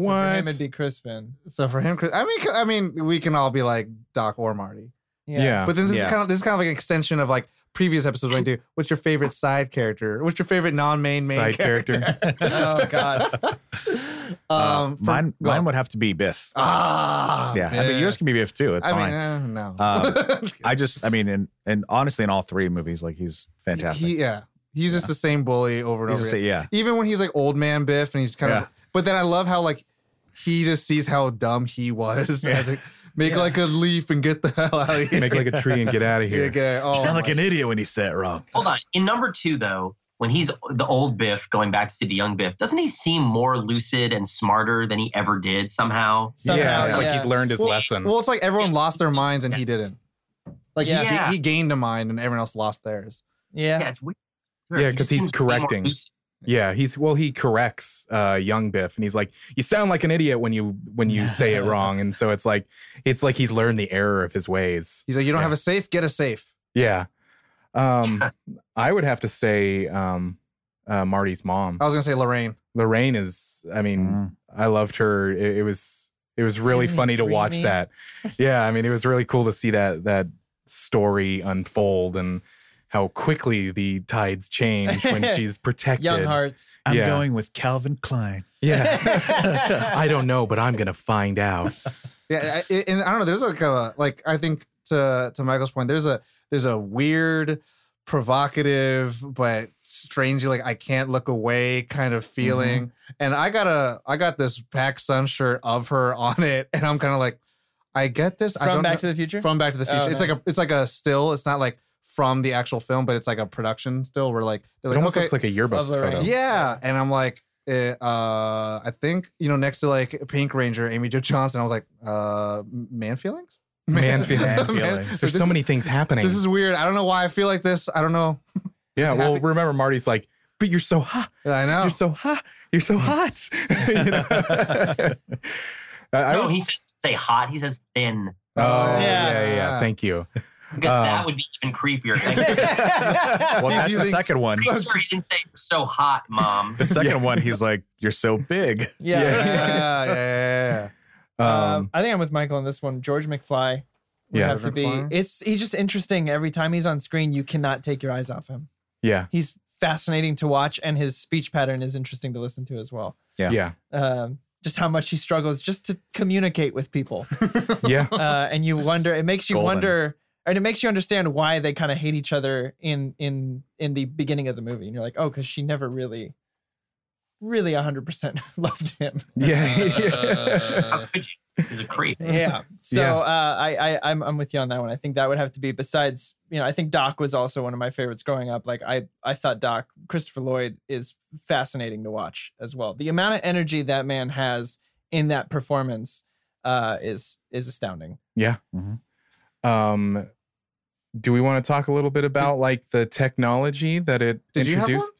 So for him, What? it'd be Crispin. So for him, Chris- I mean, I mean, we can all be like Doc or Marty, Yeah. but then this is kind of this is kind of like an extension of like previous episodes when I do. What's your favorite side character? What's your favorite non-main main Side character. <laughs> Oh, God. <laughs> Uh, um, for- mine, go mine on. would have to be Biff. Ah, yeah, I mean yours can be Biff too. It's I fine. mean, eh, no. Um, <laughs> I just, I mean, and and honestly, in all three movies, like he's fantastic. He, yeah, he's just the same bully over and He's over. just, again. yeah, Even when he's like old man Biff, and he's kind Yeah. of. But then I love how like he just sees how dumb he was. Yeah. As like, <laughs> make Yeah. like a leaf and get the hell out of here. Make like a tree and get out <laughs> of here. Okay. Oh, you sound like an idiot when he said it wrong. Hold on. In number two, though, when he's the old Biff going back to the young Biff, doesn't he seem more lucid and smarter than he ever did somehow? Somehow, yeah, it's like he's learned his Well, lesson. Well, it's like everyone lost their minds and he didn't. Like he, Yeah. ga- he gained a mind and everyone else lost theirs. Yeah. Yeah, it's weird. Yeah, He 'cause just he's seems more correcting. lucid. Yeah, he's well, he corrects uh, young Biff, and he's like, "You sound like an idiot when you when you say it wrong." And so it's like it's like he's learned the error of his ways. He's like, you don't Yeah. have a safe, get a safe. Yeah, um, <laughs> I would have to say um, uh, Marty's mom, I was gonna say Lorraine. Lorraine, is. I mean, Mm. I loved her. It, it was it was really Isn't funny to watch that. <laughs> Yeah, I mean, it was really cool to see that that story unfold and how quickly the tides change when <laughs> she's protected. Young hearts. I'm Yeah. going with Calvin Klein. Yeah. <laughs> I don't know, but I'm gonna find out. Yeah, I, and I don't know. There's like a like I think to to Michael's point, there's a there's a weird, provocative, but strangely like I can't look away kind of mm-hmm. feeling. And I got a I got this Pac Sun shirt of her <laughs> on it, and I'm kind of like, I get this. I From don't Back know- to the Future? from Back to the oh, Future. Oh, it's like a it's like a still. It's not like from the actual film, but it's like a production still. Where like they're It like almost okay, looks like a yearbook Of Lorraine. photo. yeah, and I'm like, eh, uh, I think you know, next to like Pink Ranger, Amy Jo Johnson, I was like, uh, man feelings, Man <laughs> feelings. Man Man- feelings. There's this so many things happening. This is weird. I don't know why I feel like this. I don't know. <laughs> yeah. Well, happy- remember Marty's like, but you're so hot. I know. You're so hot. You're so hot. <laughs> You know? I- I no, was- he says say hot. He says thin Oh, Yeah. yeah, yeah, yeah. Thank you. Because Um, that would be even creepier. <laughs> Well, He's that's the second one. pretty sure he didn't say you're so hot, mom. The second one, he's like, "You're so big." <laughs> Yeah. yeah, yeah, yeah, yeah. Um, Um, I think I'm with Michael on this one. George McFly would Yeah. have to be. It's he's just interesting. Every time he's on screen, you cannot take your eyes off him. yeah, He's fascinating to watch, and his speech pattern is interesting to listen to as well. Yeah. yeah, Um, just how much he struggles just to communicate with people, <laughs> yeah. uh, and you wonder. It makes you Golden. wonder, and it makes you understand why they kind of hate each other in in in the beginning of the movie. And you're like, oh, because she never really, really 100 percent <laughs> loved him. Yeah, How could you? He's a creep. Yeah. So Yeah. Uh, I, I I'm I'm with you on that one. I think that would have to be besides, you know, I think Doc was also one of my favorites growing up. Like I I thought Doc Christopher Lloyd is fascinating to watch as well. The amount of energy that man has in that performance uh is is astounding. Um, do we want to talk a little bit about like the technology that it Did you have introduced?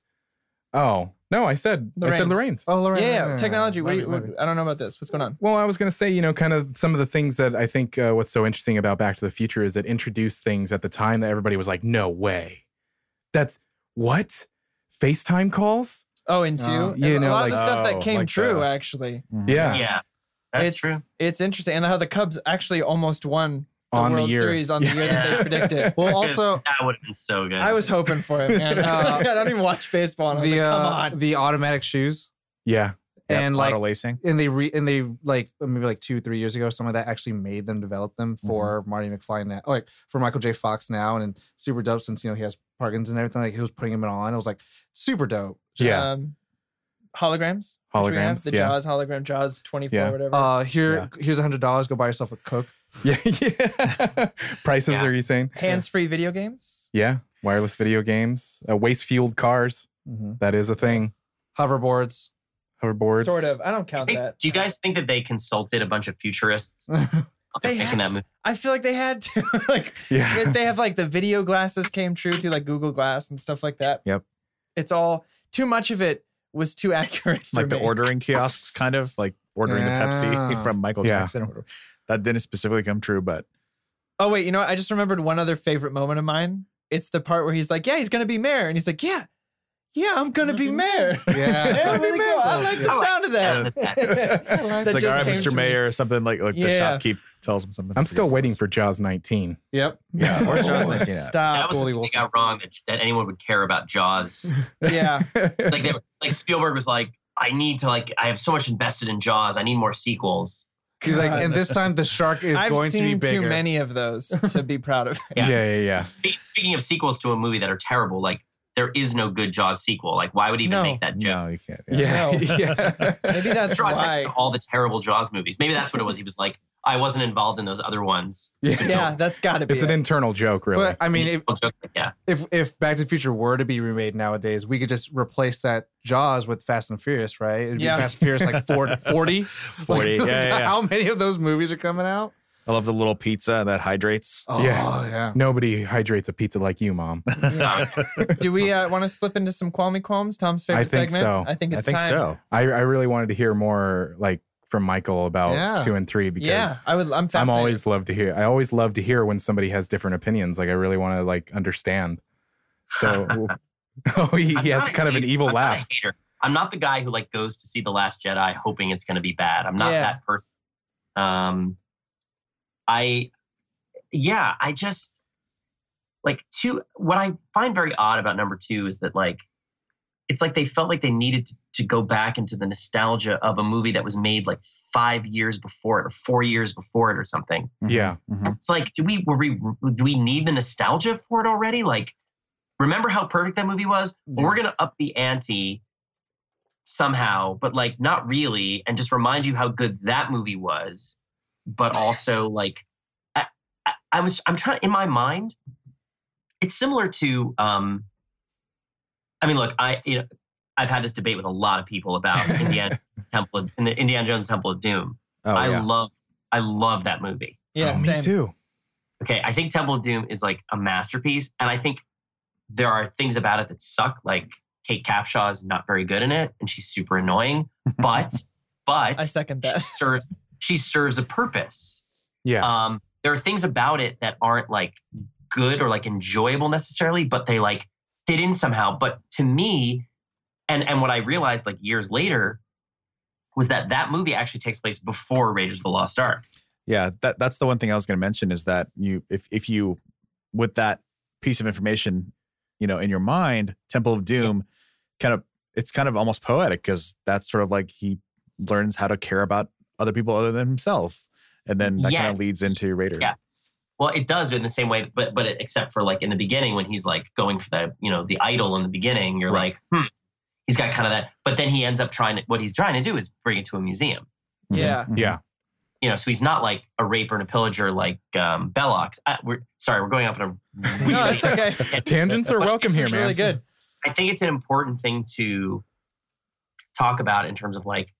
Oh no, I said I said Lorraine. Lorraine's. Oh, Lorraine. yeah, yeah, technology. What, do you, Might be, what I don't know about this. What's going on? Well, I was going to say, you know, kind of some of the things that I think uh, what's so interesting about Back to the Future is it introduced things at the time that everybody was like, no way. That's what? FaceTime calls? Oh, and two. Uh, you a know, lot like- of the stuff that Oh, came like true the- actually. Yeah. Yeah, that's it's, true. It's interesting, and how the Cubs actually almost won the On the World year. Series on the year that they <laughs> predicted. Well, also that would have been so good. I was hoping for it, man. Uh, <laughs> <laughs> I don't even watch baseball. And I was the like, come uh, on. the automatic shoes Yeah. Yeah, and like auto lacing. and they re and they like maybe like two three years ago some of that actually made them develop them for Marty McFly now like for Michael J Fox now and super dope since you know he has Parkinson's and everything like he was putting him on it was like super dope Just, Yeah. Um, holograms. which we have, Holograms, The yeah. Jaws hologram, Jaws 24, Yeah. whatever. uh here here's a hundred dollars go buy yourself a coke <laughs> Yeah. yeah. Prices, Yeah. are you saying? Hands free video games. Yeah. Wireless video games, uh, waste fueled cars. That is a thing. hoverboards Hoverboards. Sort of. I don't I count think- that. do you guys think that they consulted a bunch of futurists? <laughs> They They're have- that movie. I feel like they had to. <laughs> like, Yeah. they have like the video glasses came true to like Google Glass and stuff like that. Yep. It's all too much of it was too accurate for like the ordering kiosks, kind of like ordering the Pepsi from Michael Yeah. Jackson. Or whatever. That didn't specifically come true, but Oh wait, you know what? I just remembered one other favorite moment of mine. It's the part where he's like, "Yeah, he's gonna be mayor," and he's like, "Yeah, yeah, I'm gonna be mayor." <laughs> Yeah. <laughs> yeah, really cool. I like the I sound of that. that. <laughs> it's like, just all right, came Mr. to me. Mayor, or something like like the Yeah. shopkeep tells him something. I'm still waiting for Jaws 19. yep Yeah, where's Jaws 19 at? That Stop. was Goldie the thing got wrong that, that anyone would care about Jaws. Yeah. like they like Spielberg was like, I need to like I have so much invested in Jaws. I need more sequels. He's like and this time the shark is I've going to be seen bigger too many of those to be proud of. <laughs> yeah, Yeah. yeah, yeah. Speaking of sequels to a movie that are terrible, like there is no good Jaws sequel. Like why would he even No. make that joke? No, you can't. Yeah. No. <laughs> yeah. <laughs> Maybe that's Draw why. all the terrible Jaws movies. Maybe that's what it was. He was like, I wasn't involved in those other ones. <laughs> Yeah. Yeah, that's got to be. It's an internal joke, really. but I mean if, joke, like, yeah. if if Back to the Future were to be remade nowadays, we could just replace that Jaws with Fast and Furious, right? It'd be Yeah. Fast and Furious like 40. 40? 40, yeah, yeah, yeah. How many of those movies are coming out? I love the little pizza that hydrates. Oh, Yeah. yeah. Nobody hydrates a pizza like you, mom. Yeah. Do we uh, want to slip into some Qualmy Qualms? Tom's favorite I think segment. so. I think I it's think time. so. I, I really wanted to hear more like from Michael about Yeah. two and three because Yeah, I would. I'm I'm always love to hear. I always love to hear when somebody has different opinions. Like I really want to like understand. So, <laughs> <laughs> oh, he, he has not a kind of an evil I'm laugh. hater. I'm not the guy who like goes to see the Last Jedi hoping it's going to be bad. I'm not Yeah. that person. Um, I, yeah, I just like two. What I find very odd about number two is that like it's like they felt like they needed to, to go back into the nostalgia of a movie that was made like five years before it or four years before it or something. Mhm, Yeah. mhm. It's like, do we were we do we need the nostalgia for it already? Like, remember how perfect that movie was? Well, we're gonna up the ante somehow, but like not really, and just remind you how good that movie was. But also, like, I, I, I was I'm trying in my mind. It's similar to, um, I mean, look, I you know I've had this debate with a lot of people about <laughs> Indiana Temple of, in the Indiana Jones Temple of Doom. Oh, I yeah. love I love that movie. Yeah, oh, me same. too. Okay, I think Temple of Doom is like a masterpiece, and I think there are things about it that suck. Like Kate Capshaw is not very good in it, and she's super annoying. But <laughs> but I second she that. serves she serves a purpose. Yeah. Um, there are things about it that aren't like good or like enjoyable necessarily, but they like fit in somehow. But to me, and and what I realized like years later was that that movie actually takes place before Raiders of the Lost Ark. Yeah, that that's the one thing I was going to mention is that you if if you with that piece of information, you know, in your mind, Temple of Doom kind of it's kind of almost poetic because that's sort of like he learns how to care about other people other than himself. And then that kind of leads into Raiders. Yeah. Well, it does in the same way, but but it, except for like in the beginning when he's like going for the you know the idol in the beginning, you're Right. like, hmm, he's got kind of that. But then he ends up trying to what he's trying to do is bring it to a museum. Mhm, Yeah. mhm. yeah. You know, so he's not like a raper and a pillager like um, Belloq. I, we're sorry, we're going off on a <laughs> No, it's okay. Tangents are welcome here, man. really good. I think it's an important thing to talk about in terms of like,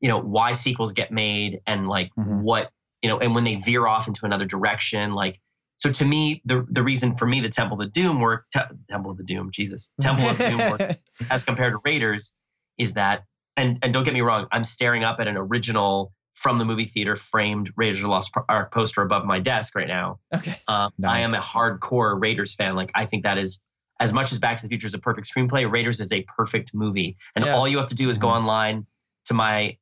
you know, why sequels get made and like Mhm. what, you know, and when they veer off into another direction. Like, so to me, the the reason for me the Temple of Doom work, Te- Temple of the Doom, Jesus, Temple of Doom work <laughs> as compared to Raiders is that, and and don't get me wrong, I'm staring up at an original from the movie theater framed Raiders of the Lost Ark poster above my desk right now. okay. Um, I am a hardcore Raiders fan. Like I think that is as much as Back to the Future is a perfect screenplay. Raiders is a perfect movie, and Yeah. all you have to do is go online to my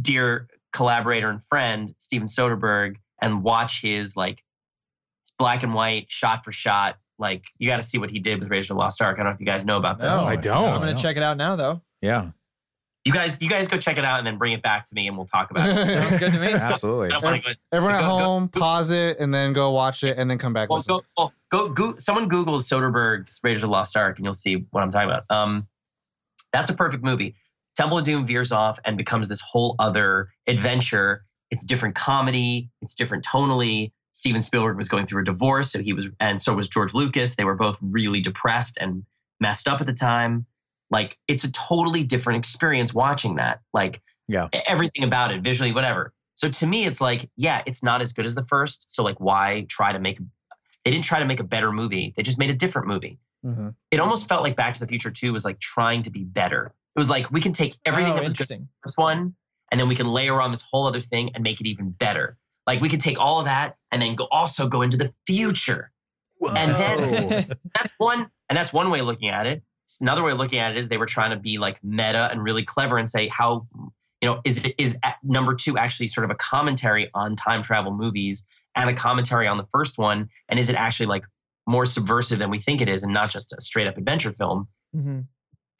dear collaborator and friend Steven Soderbergh and watch his like black and white shot for shot. Like you got to see what he did with Raiders of the Lost Ark. I don't know if you guys know about this. No, I don't. I'm gonna check it out now though. Yeah, You guys, you guys go check it out and then bring it back to me and we'll talk about it. <laughs> Sounds good to me. <laughs> absolutely. I don't want to go. Everyone at Go- go- home, pause it and then go watch it and then come back. Well, go, well, go, go, someone Googles Soderbergh's Raiders of the Lost Ark and you'll see what I'm talking about. Um, that's a perfect movie. Temple of Doom veers off and becomes this whole other adventure. It's different comedy. It's different tonally. Steven Spielberg was going through a divorce, so he was, and so was George Lucas. They were both really depressed and messed up at the time. Like, it's a totally different experience watching that. Like, Yeah. everything about it, visually, whatever. So to me, it's like, yeah, it's not as good as the first. So like, why try to make? They didn't try to make a better movie. They just made a different movie. Mhm. It almost felt like Back to the Future 2 was like trying to be better. It was like we can take everything oh, that was good in the first one, and then we can layer on this whole other thing and make it even better. Like we could take all of that and then go also go into the future. And then <laughs> that's one, and that's one way of looking at it. Another way of looking at it is they were trying to be like meta and really clever and say how, you know, is it is at number two actually sort of a commentary on time travel movies and a commentary on the first one, and is it actually like more subversive than we think it is and not just a straight up adventure film? Mhm.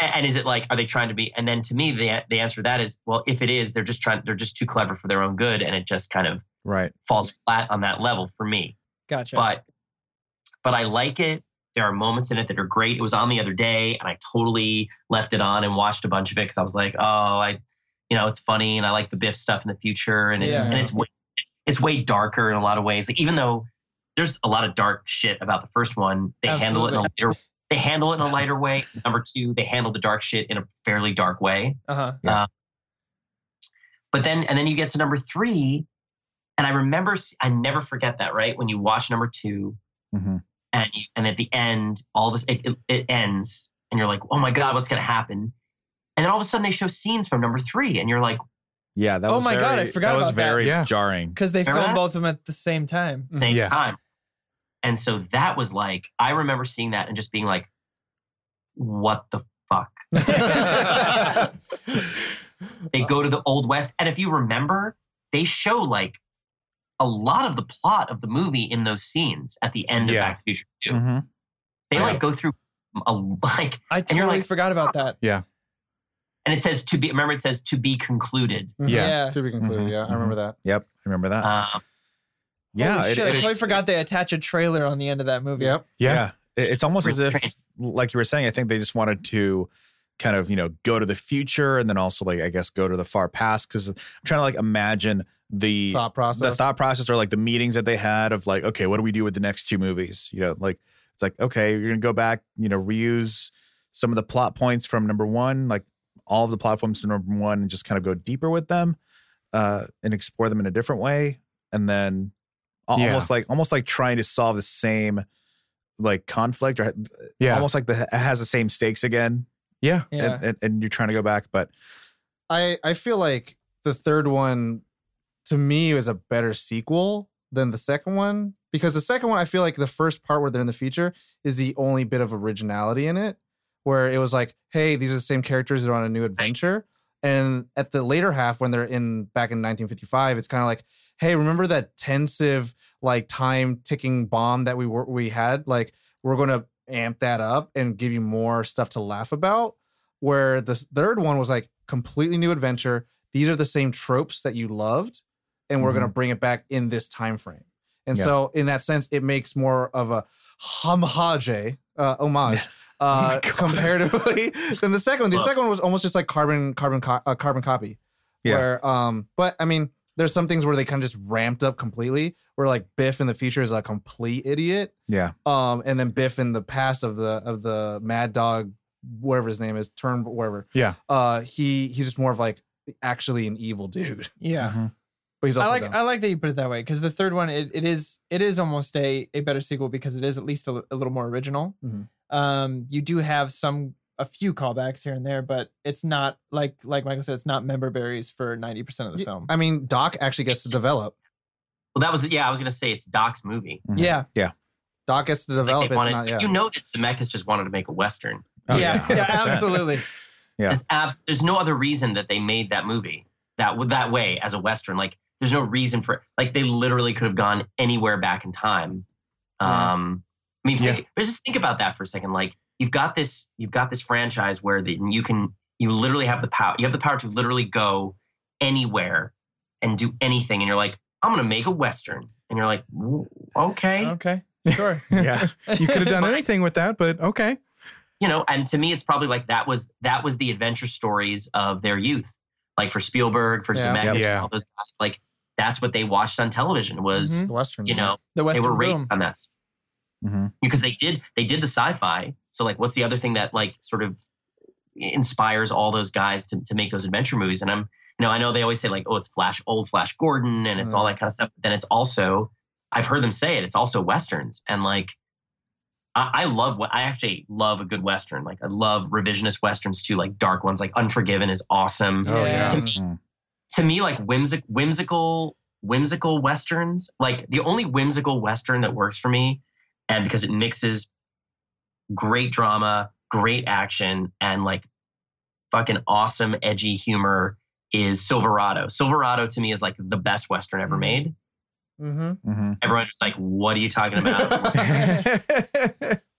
And is it like, are they trying to be? And then to me, the the answer to that is, well, if it is, they're just trying, they're just too clever for their own good, and it just kind of Right. falls flat on that level for me. Gotcha. But but I like it. There are moments in it that are great. It was on the other day, and I totally left it on and watched a bunch of it because I was like, oh, I, you know, it's funny, and I like the Biff stuff in the future, and it's Yeah. and it's way, it's, way darker in a lot of ways. Like even though there's a lot of dark shit about the first one, they handle it in a they handle it in a lighter way. <laughs> Number two, they handle the dark shit in a fairly dark way. uh huh. But then and then you get to number three, and I remember, I never forget that right when you watch number two hmm and you, and at the end all this it, it, it ends and you're like oh my god what's going to happen and then all of a sudden they show scenes from number three and you're like Yeah. That Oh was my God, I forgot that was about that. very Yeah. jarring. Because they Remember filmed that? both of them at the same time. same Yeah. time and so that was like i remember seeing that and just being like what the fuck <laughs> they go to the old west and if you remember they show like a lot of the plot of the movie in those scenes at the end Yeah. of Back to the Future 2. Mhm. They Yeah. like go through a like I And you're totally like, forgot about that. Yeah. And it says to be remember it says to be concluded. Mhm. Yeah. To be concluded. Mhm. Yeah, I remember that. Yep, I remember that. Um, yeah, Holy it- shit, it- I totally forgot they attach a trailer on the end of that movie. Yep. Yeah. It- It's almost as if, like you were saying, I think they just wanted to kind of, you know, go to the future and then also, like, I guess, go to the far past. Cause I'm trying to, like, imagine the Thought process. the thought process or like the meetings that they had of, like, okay, what do we do with the next two movies? You know, like, it's like, okay, you're going to go back, you know, reuse some of the plot points from number one, like all of the plot points from number one, and just kind of go deeper with them uh, and explore them in a different way. And then al- Yeah. almost like, almost like trying to solve the same like conflict or Yeah. almost like the it has the same stakes again Yeah. Yeah. and, and, and you're trying to go back but I I feel like the third one to me was a better sequel than the second one because the second one I feel like the first part where they're in the future is the only bit of originality in it where it was like hey these are the same characters that are on a new adventure and at the later half when they're in back in 1955 it's kind of like hey remember that tensive like time ticking bomb that we were we had? Like we're going to amp that up and give you more stuff to laugh about. Where the third one was like completely new adventure. These are the same tropes that you loved and we're going to bring it back in this time frame and Yeah. so in that sense it makes more of a homage uh, homage <laughs> uh, God. comparatively <laughs> than the second one. The second one was almost just like carbon carbon co- uh, carbon copy. Yeah. where um but i mean there's some things where they kind of just ramped up completely where like biff in the future is a complete idiot yeah um and then biff in the past of the of the mad dog whatever his name is turn whatever Yeah. uh he he's just more of like actually an evil dude Yeah. Mhm. <laughs> but he's also I like dumb. I like that you put it that way because the third one it, it is it is almost a a better sequel because it is at least a, a little more original. Mhm. Um, you do have some a few callbacks here and there, but it's not like like Michael said, it's not member berries for ninety percent of the film. i mean doc actually gets to develop well, that was yeah. I was gonna say it's Doc's movie. Mhm. yeah, doc gets to It's like develop it's wanted- not yeah You know that Zemeckis just wanted to make a western. Oh, yeah, yeah, 100%. absolutely. Yeah. There's, abs- there's no other reason that they made that movie that w- that way as a western. Like there's no reason for like they literally could have gone anywhere back in time. Yeah. Um, I mean, think, but just think about that for a second. Like you've got this you've got this franchise where the, you can you literally have the power you have the power to literally go anywhere and do anything, and you're like, I'm gonna make a western, and you're like, "Mm, okay. Okay, sure. <laughs> yeah You could have done <laughs> anything with that, but okay. you know and to me it's probably like that was that was the adventure stories of their youth like for spielberg for Yeah. zemeckis Yeah. all those guys like that's what they watched on television was Mhm. the western you know The they were raised boom. on that hmm because they did they did the sci-fi so like what's the other thing that like sort of inspires all those guys to, to make those adventure movies and i'm you know i know they always say like oh it's flash old flash gordon and it's all mm. that kind of stuff but then it's also i've heard them say it it's also westerns and like I, I love what I actually love a good western. Like I love revisionist westerns too, like dark ones. Like Unforgiven is awesome. Oh, yeah. To me, to me, like whimsic, whimsical, whimsical westerns. Like the only whimsical western that works for me, and because it mixes great drama, great action, and like fucking awesome edgy humor, is Silverado. Silverado to me is like the best western ever made. mm-hmm. hmm Everyone's just like, "What are you talking <laughs> about?"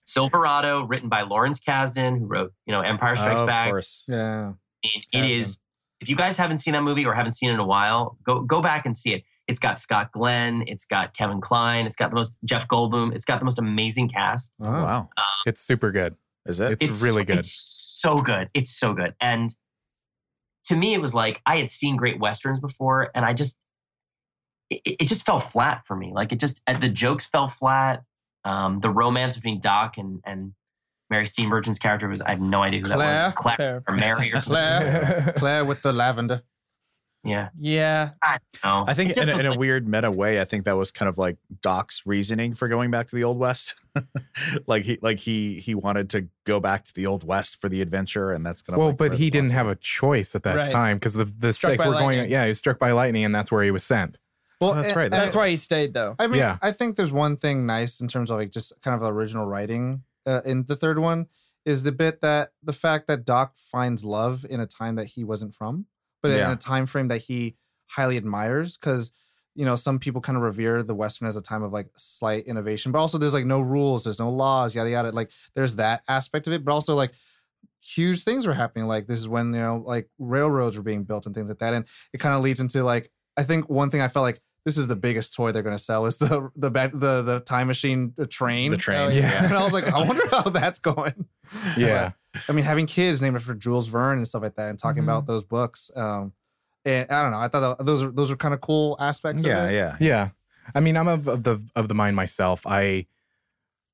Silverado, written by Lawrence Kasdan, who wrote, you know, Empire Strikes of Back. Of course yeah I mean, it Kasdan. is. If you guys haven't seen that movie or haven't seen it in a while, go go back and see it. It's got Scott Glenn, it's got Kevin Kline. it's got the most Jeff Goldblum, it's got the most amazing cast. Oh. wow It's super good. is it It's really good. It's so good. It's so good. And to me, it was like I had seen great westerns before, and I just it, it just fell flat for me. Like it just uh, the jokes fell flat. Um, the romance between Doc and and Mary Steenburgen's character was I have no idea who that was. Claire Fair. or Mary or <laughs> something. claire claire with the lavender Yeah. Yeah, No. I think in, a- was in a weird meta way, I think that was kind of like Doc's reasoning for going back to the old west. <laughs> like he like he he wanted to go back to the old west for the adventure, and that's kind of Well, like but he didn't plot's have a choice at that Right. time because the the Struck if we're going, yeah, he was struck by lightning, and that's where he was sent. well That's right, and- that's why he stayed though. I mean, Yeah. I think there's one thing nice in terms of like just kind of original writing uh, in the third one is the bit that the fact that Doc finds love in a time that he wasn't from, but in a time frame that he highly admires. Because you know, some people kind of revere the Western as a time of like slight innovation, but also there's like no rules, there's no laws, yada yada. Like there's that aspect of it, but also like huge things were happening. Like this is when you know like railroads were being built and things like that, and it kind of leads into like I think one thing I felt like this is the biggest toy they're going to sell is the the the the time machine the train. The train. Oh, yeah. <laughs> and I was like, I wonder how that's going. Yeah. <laughs> I mean, having kids named after Jules Verne and stuff like that, and talking Mhm. about those books. Um, and I don't know. I thought that those are those are kind of cool aspects. Yeah, of it. yeah. Yeah. I mean, I'm of, of the of the mind myself. I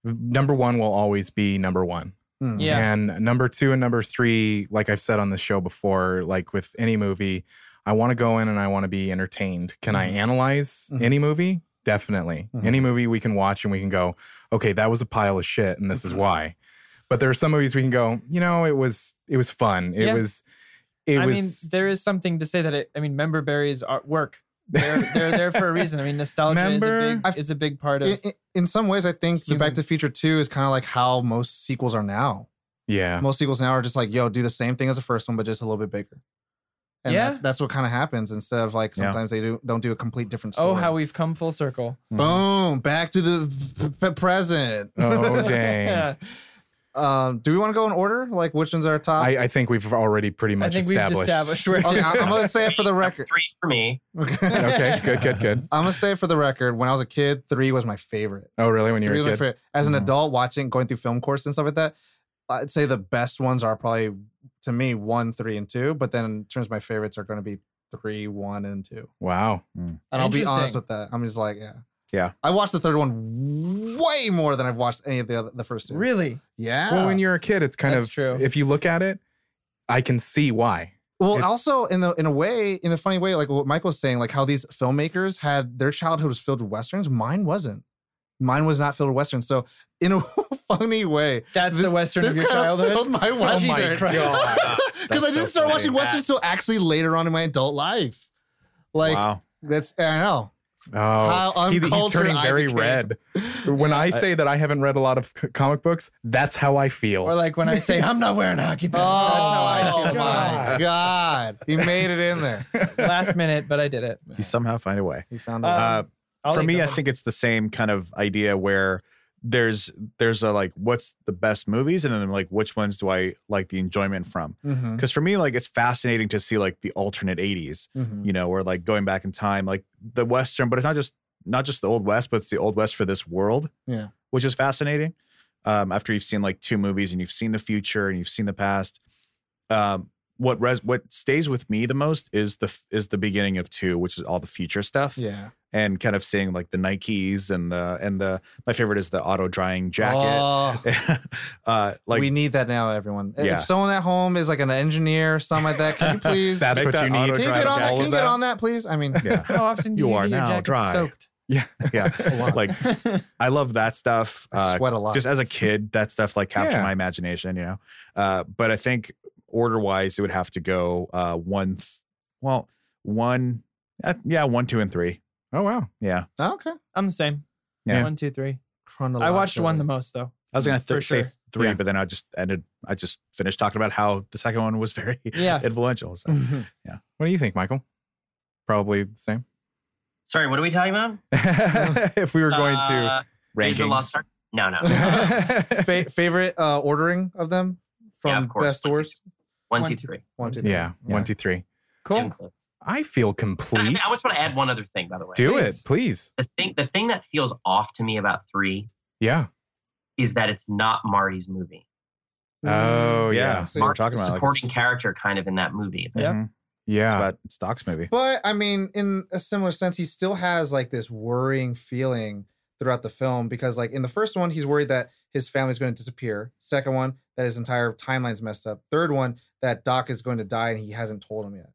number one will always be number one. Mm. Yeah. And number two and number three, like I've said on the show before, like with any movie, I want to go in and I want to be entertained. Can I Mhm. analyze Mhm. any movie? Definitely. Mhm. Any movie we can watch and we can go, okay, that was a pile of shit and this Mm-hmm. is why. But there are some movies we can go, you know, it was it was fun. It Yeah. was it I was mean, there is something to say that it. I mean, member berries are work. They're <laughs> they're there for a reason. I mean, nostalgia is a big is a big part of. In, in- in some ways, I think the Back to the Future Two is kind of like how most sequels are now. yeah. Most sequels now are just like, yo, do the same thing as the first one, but just a little bit bigger. And Yeah. that- that's what kind of happens instead of like Yeah. sometimes they do don't do a complete different oh, story. oh, how we've come full circle. Mm. boom back to the f- f- present. Oh <laughs> dang. Yeah, Um, do we want to go in order? Like which ones are our top? I, I think we've already pretty much I much think we've established. established where. <laughs> okay, I- I'm gonna say it for the record. Three for me. okay, okay, good, good, good. I'm gonna say it for the record. When I was a kid, three was my favorite. Oh, really? When you Three were was a my kid? favorite. As an Mhm. adult, watching, going through film course and stuff like that, I'd say the best ones are probably to me one, three, and two. But then in terms of my favorites are going to be three, one, and two. Wow. And I'll be honest with that. I'm just like, yeah, Yeah. I watched the third one way more than I've watched any of the other, the first two. really? Yeah. Well, when you're a kid, it's kind That's of true. if you look at it, I can see why. Well, It's- also in a in a way, in a funny way, like what Mike was saying, like how these filmmakers had their childhood was filled with westerns. Mine wasn't. Mine was not filled with westerns. So in a <laughs> funny way, That's the this- western of your kinda childhood. filled my <laughs> Oh my western. God. <laughs> Because I didn't so start funny. watching westerns until actually later on in my adult life. Like wow. that's I know. Oh, How he- he's turning very became. red. When I say that I haven't read a lot of c- comic books, that's how I feel. Or like when I say I'm not wearing hockey pants. That's how I Oh feel. my <laughs> god, he made it in there. Last minute, but I did it. You somehow find a way. He found a way. Uh, for me, I think it's the same kind of idea where there's there's a like what's the best movies and then like which ones do I like the enjoyment from? Because for me, like it's fascinating to see like the alternate 80s, mhm. you know, or like going back in time, like the Western, but it's not just not just the old West, but it's the old West for this world. Yeah. Which is fascinating. Um, after you've seen like two movies and you've seen the future and you've seen the past. Um, what res what stays with me the most is the is the beginning of two, which is all the future stuff Yeah. And kind of seeing like the Nikes and the and the my favorite is the auto drying jacket. Oh, <laughs> uh like we need that now, everyone. Yeah. If someone at home is like an engineer or something like that, can you <laughs> please? That's Make what that you need. auto can you get on that? Can of you get on that, please? I mean, yeah. How often do You you, are get now jacket dry. soaked? yeah. <laughs> Yeah. like I love that stuff. I Uh sweat a lot. just as a kid, that stuff like captured Yeah. my imagination, you know. Uh but I think order wise it would have to go uh one th- well, one uh, yeah, one, two, and three. Oh wow. Yeah. Oh, okay. I'm the same. Yeah. One, two, three. I watched one the most though. I was gonna For th- say sure. three, Yeah. but then I just ended I just finished talking about how the second one was very <laughs> Yeah. influential. So yeah. What do you think, Michael? Probably the same. Sorry, what are we talking about? <laughs> if we were going Uh, Raise the rankings. Lost Ark? No, no. to. <laughs> Fa- favorite uh, ordering of them from Yeah, of best to One, two, worst. One, One, two, two, three. One, two, three. yeah, Yeah. one, two, three. Cool. Damn close. I feel And I, complete. I just want to add one other thing, by the way. Do Please. it, please. The thing, the thing that feels off to me about three Yeah. is that it's not Marty's movie. Oh yeah. yeah. So Marty's talking a about supporting it's, character kind of in that movie. Yeah. Mhm. Yeah. it's about Stock's Doc's movie. But I mean, in a similar sense, he still has like this worrying feeling throughout the film because, like, in the first one, he's worried that his family's going to disappear. Second one, that his entire timeline's messed up. Third one, that Doc is going to die and he hasn't told him yet,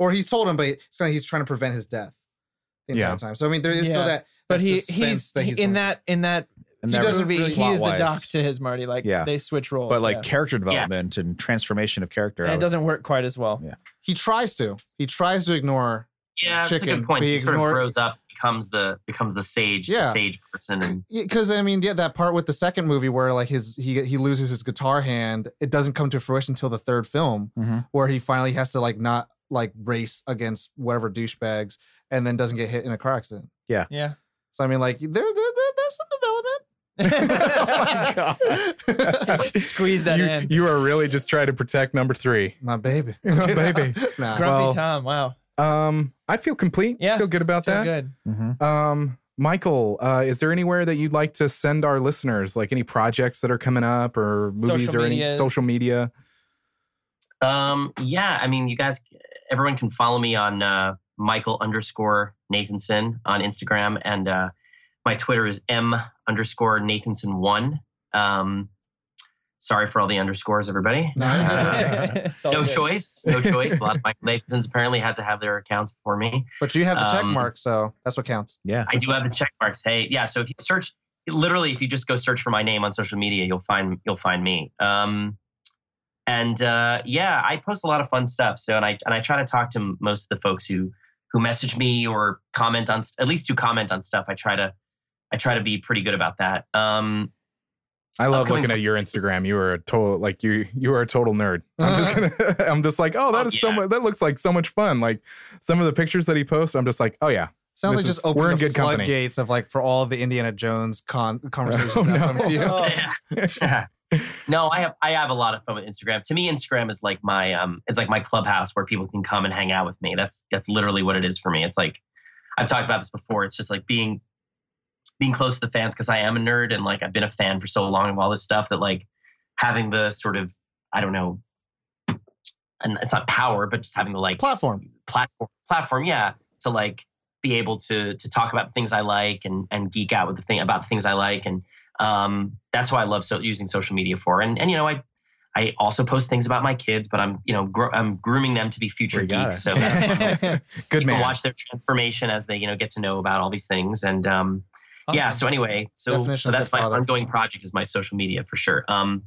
or he's told him, but it's kind of he's trying to prevent his death the entire Yeah. time. So I mean, there is still that. But he he's, that he's in that in that And He doesn't was really- he is the doc to his Marty. Like Yeah. they switch roles. But like yeah. character development and transformation of character. and it would- doesn't work quite as well. Yeah. he tries to. He tries to ignore. Yeah, that's a good point. but He he sort of grows up, becomes the becomes the sage, Yeah. the sage person, and Because I mean, yeah, that part with the second movie where like his he he loses his guitar hand, it doesn't come to fruition until the third film, Mhm. where he finally has to like not like race against whatever douchebags and then doesn't get hit in a car accident. Yeah. Yeah. So I mean, like there, there, there there's some development. <laughs> Oh my God. <laughs> Squeeze that you, in. you are really just trying to protect number three. My baby, <laughs> My baby. Nah. Grumpy well, Tom. Wow. Um, I feel complete. Yeah. feel good about Feel that. good. Mhm. Um, Michael, uh, is there anywhere that you'd like to send our listeners, like any projects that are coming up, or movies, Social or any social media? Um, yeah, I mean, you guys, everyone can follow me on uh, Michael underscore Nathanson on Instagram, and uh, my Twitter is M underscore Nathanson one. Um, sorry for all the underscores, everybody. No, Uh, no good. choice, no choice. A lot of Michael <laughs> Nathansons apparently had to have their accounts before me. But you have the check Um, mark, so that's what counts. Yeah. I do have the check marks. Hey, yeah. So if you search, literally, if you just go search for my name on social media, you'll find you'll find me. Um, and uh, yeah, I post a lot of fun stuff. So and I and I try to talk to most of the folks who who message me or comment on at least who comment on stuff. I try to I try to be pretty good about that. Um, I love Upcoming looking at your Instagram. You are a total like you you are a total nerd. <laughs> I'm just gonna <laughs> I'm just like, oh, that is Oh, is so much that looks like so much fun. Like some of the pictures that he posts, I'm just like, oh yeah. Sounds like is- just open we're in the good company. floodgates of like for all of the Indiana Jones con- <laughs> conversations Oh, that no. come to you. Oh. No, I have I have a lot of fun with Instagram. To me, Instagram is like my um it's like my clubhouse where people can come and hang out with me. That's that's literally what it is for me. It's like I've talked about this before. It's just like being being close to the fans because I am a nerd and like I've been a fan for so long of all this stuff that like having the sort of I don't know and it's not power, but just having the like Platform. platform platform yeah to like be able to to talk about things i like and and geek out with the thing about the things i like and um that's why i love so using social media for and and you know i i also post things about my kids but i'm you know gro- i'm grooming them to be future geeks it. so that's. <laughs> Good you man. watch their transformation as they you know get to know about all these things and um yeah so anyway so Definition so that's my father. ongoing project is my social media for sure um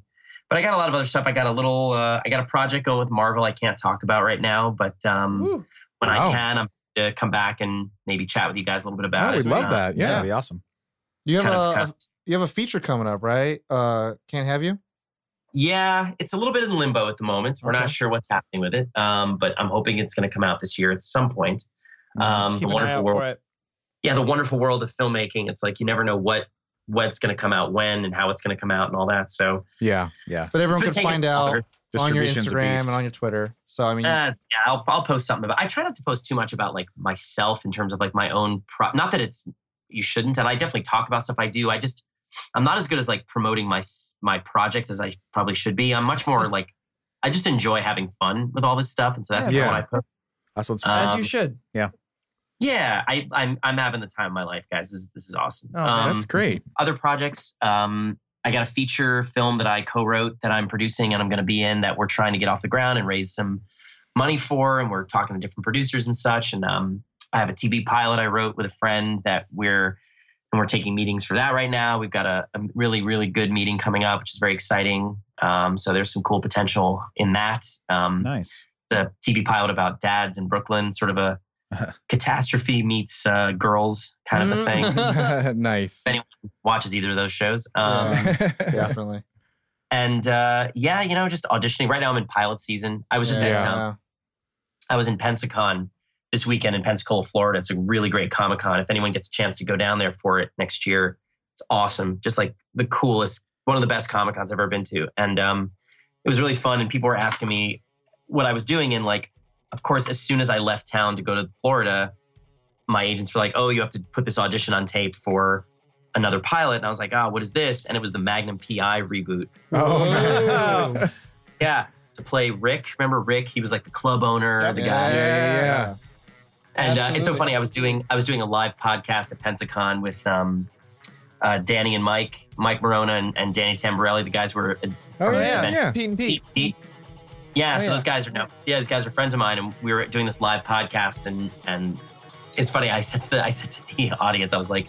but i got a lot of other stuff i got a little uh, i got a project going with marvel i can't talk about right now but um Woo. when Wow. I can, I'm to come back and maybe chat with you guys a little bit about Oh, it. we'd love Uh, that. Yeah. Yeah. That'd be awesome. You have a, of- of- you have a feature coming up, right? Uh, can't have you. yeah, it's a little bit in limbo at the moment. We're Okay. not sure what's happening with it, um, but I'm hoping it's going to come out this year at some point. Um, Keep the wonderful world, yeah, the wonderful world of filmmaking. It's like you never know what what's going to come out when and how it's going to come out and all that. So Yeah. Yeah. But everyone can find out on your Instagram and on your Twitter. So I mean, Uh, yeah, I'll, I'll post something about. I try not to post too much about like myself in terms of like my own. Pro- not that it's you shouldn't, and I definitely talk about stuff I do. I just I'm not as good as like promoting my my projects as I probably should be. I'm much more <laughs> like I just enjoy having fun with all this stuff, and so that's Yeah. what I put. That's what's Uh, As Um, you should. Yeah, Yeah, I, I'm I'm having the time of my life, guys. This is, this is awesome. Oh, man, That's great. other projects. Um, I got a feature film that I co-wrote that I'm producing and I'm going to be in that we're trying to get off the ground and raise some money for, and we're talking to different producers and such. And um, I have a TV pilot I wrote with a friend that we're and we're taking meetings for that right now. We've got a, a really really good meeting coming up, which is very exciting. Um, so there's some cool potential in that. Um, nice. The TV pilot about dads in Brooklyn, sort of a <laughs> catastrophe meets uh, girls kind of a thing. <laughs> <laughs> nice. If anyone watches either of those shows. Um, Yeah. definitely. And uh, yeah, you know, just auditioning. Right now, I'm in pilot season. I was just Yeah. at, um, I was in Pensacon this weekend in Pensacola, Florida. It's a really great Comic Con. If anyone gets a chance to go down there for it next year, it's awesome. Just like the coolest, one of the best Comic Cons I've ever been to. And um, it was really fun. And people were asking me what I was doing. And like, of course, as soon as I left town to go to Florida, my agents were like, "Oh, you have to put this audition on tape for another pilot." And I was like, "Oh, what is this?" And it was the Magnum PI reboot. Oh, <laughs> Yeah, to play Rick. Remember Rick? He was like the club owner, Yep. the Yeah. guy. yeah, yeah. And uh, it's so funny. I was doing I was doing a live podcast at Pensacon with um, uh, Danny and Mike, Mike Maronna and, and Danny Tamberelli. The guys were uh, Oh yeah, yeah. Pete and Pete. Pete. Pete. Yeah, Oh, so yeah. those guys are no, yeah, these guys are friends of mine, and we were doing this live podcast, and and it's funny. I said to the I said to the <laughs> audience, I was like,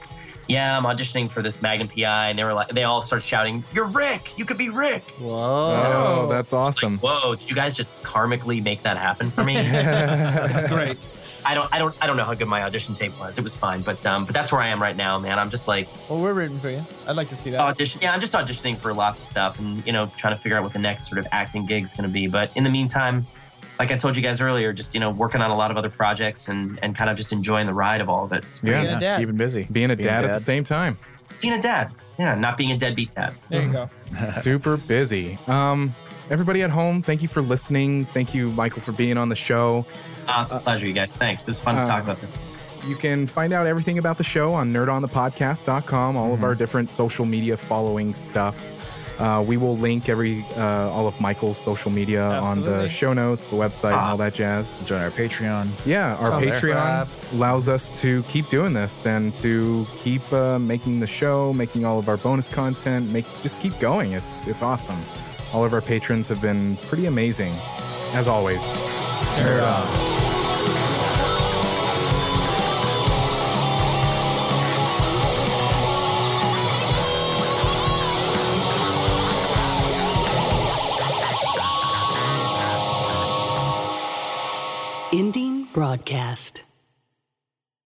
"Yeah, I'm auditioning for this Magnum PI," and they were like, they all started shouting, "You're Rick! You could be Rick!" Whoa. Oh, that's awesome. Whoa! Did you guys just karmically make that happen for me? <laughs> <laughs> Great. I don't, I don't, I don't know how good my audition tape was. It was fine, but um, but that's where I am right now, man. I'm just like Well, we're rooting for you. I'd like to see that. audition. Yeah, I'm just auditioning for lots of stuff, and you know, trying to figure out what the next sort of acting gig is going to be. But in the meantime, like I told you guys earlier, just you know, working on a lot of other projects and and kind of just enjoying the ride of all of it. It's Yeah. Being a Yeah, dad. keeping busy. Being a Being a dad at the same time. being a dad. Yeah, not being a deadbeat dad. There you go. <laughs> Super busy. Um, everybody at home, thank you for listening. Thank you, Michael, for being on the show. Uh, it's a pleasure, you guys. Thanks. It was fun to Uh, talk about this. You can find out everything about the show on nerdonthepodcast.com, all of our different social media following stuff. Uh, we will link every uh, all of Michael's social media on the show notes, the website, and all that jazz. Join our Patreon. Yeah, our Sounds Patreon allows us to keep doing this and to keep uh, making the show, making all of our bonus content, make just keep going. It's it's awesome. All of our patrons have been pretty amazing, as always. Nerd on. Ending broadcast.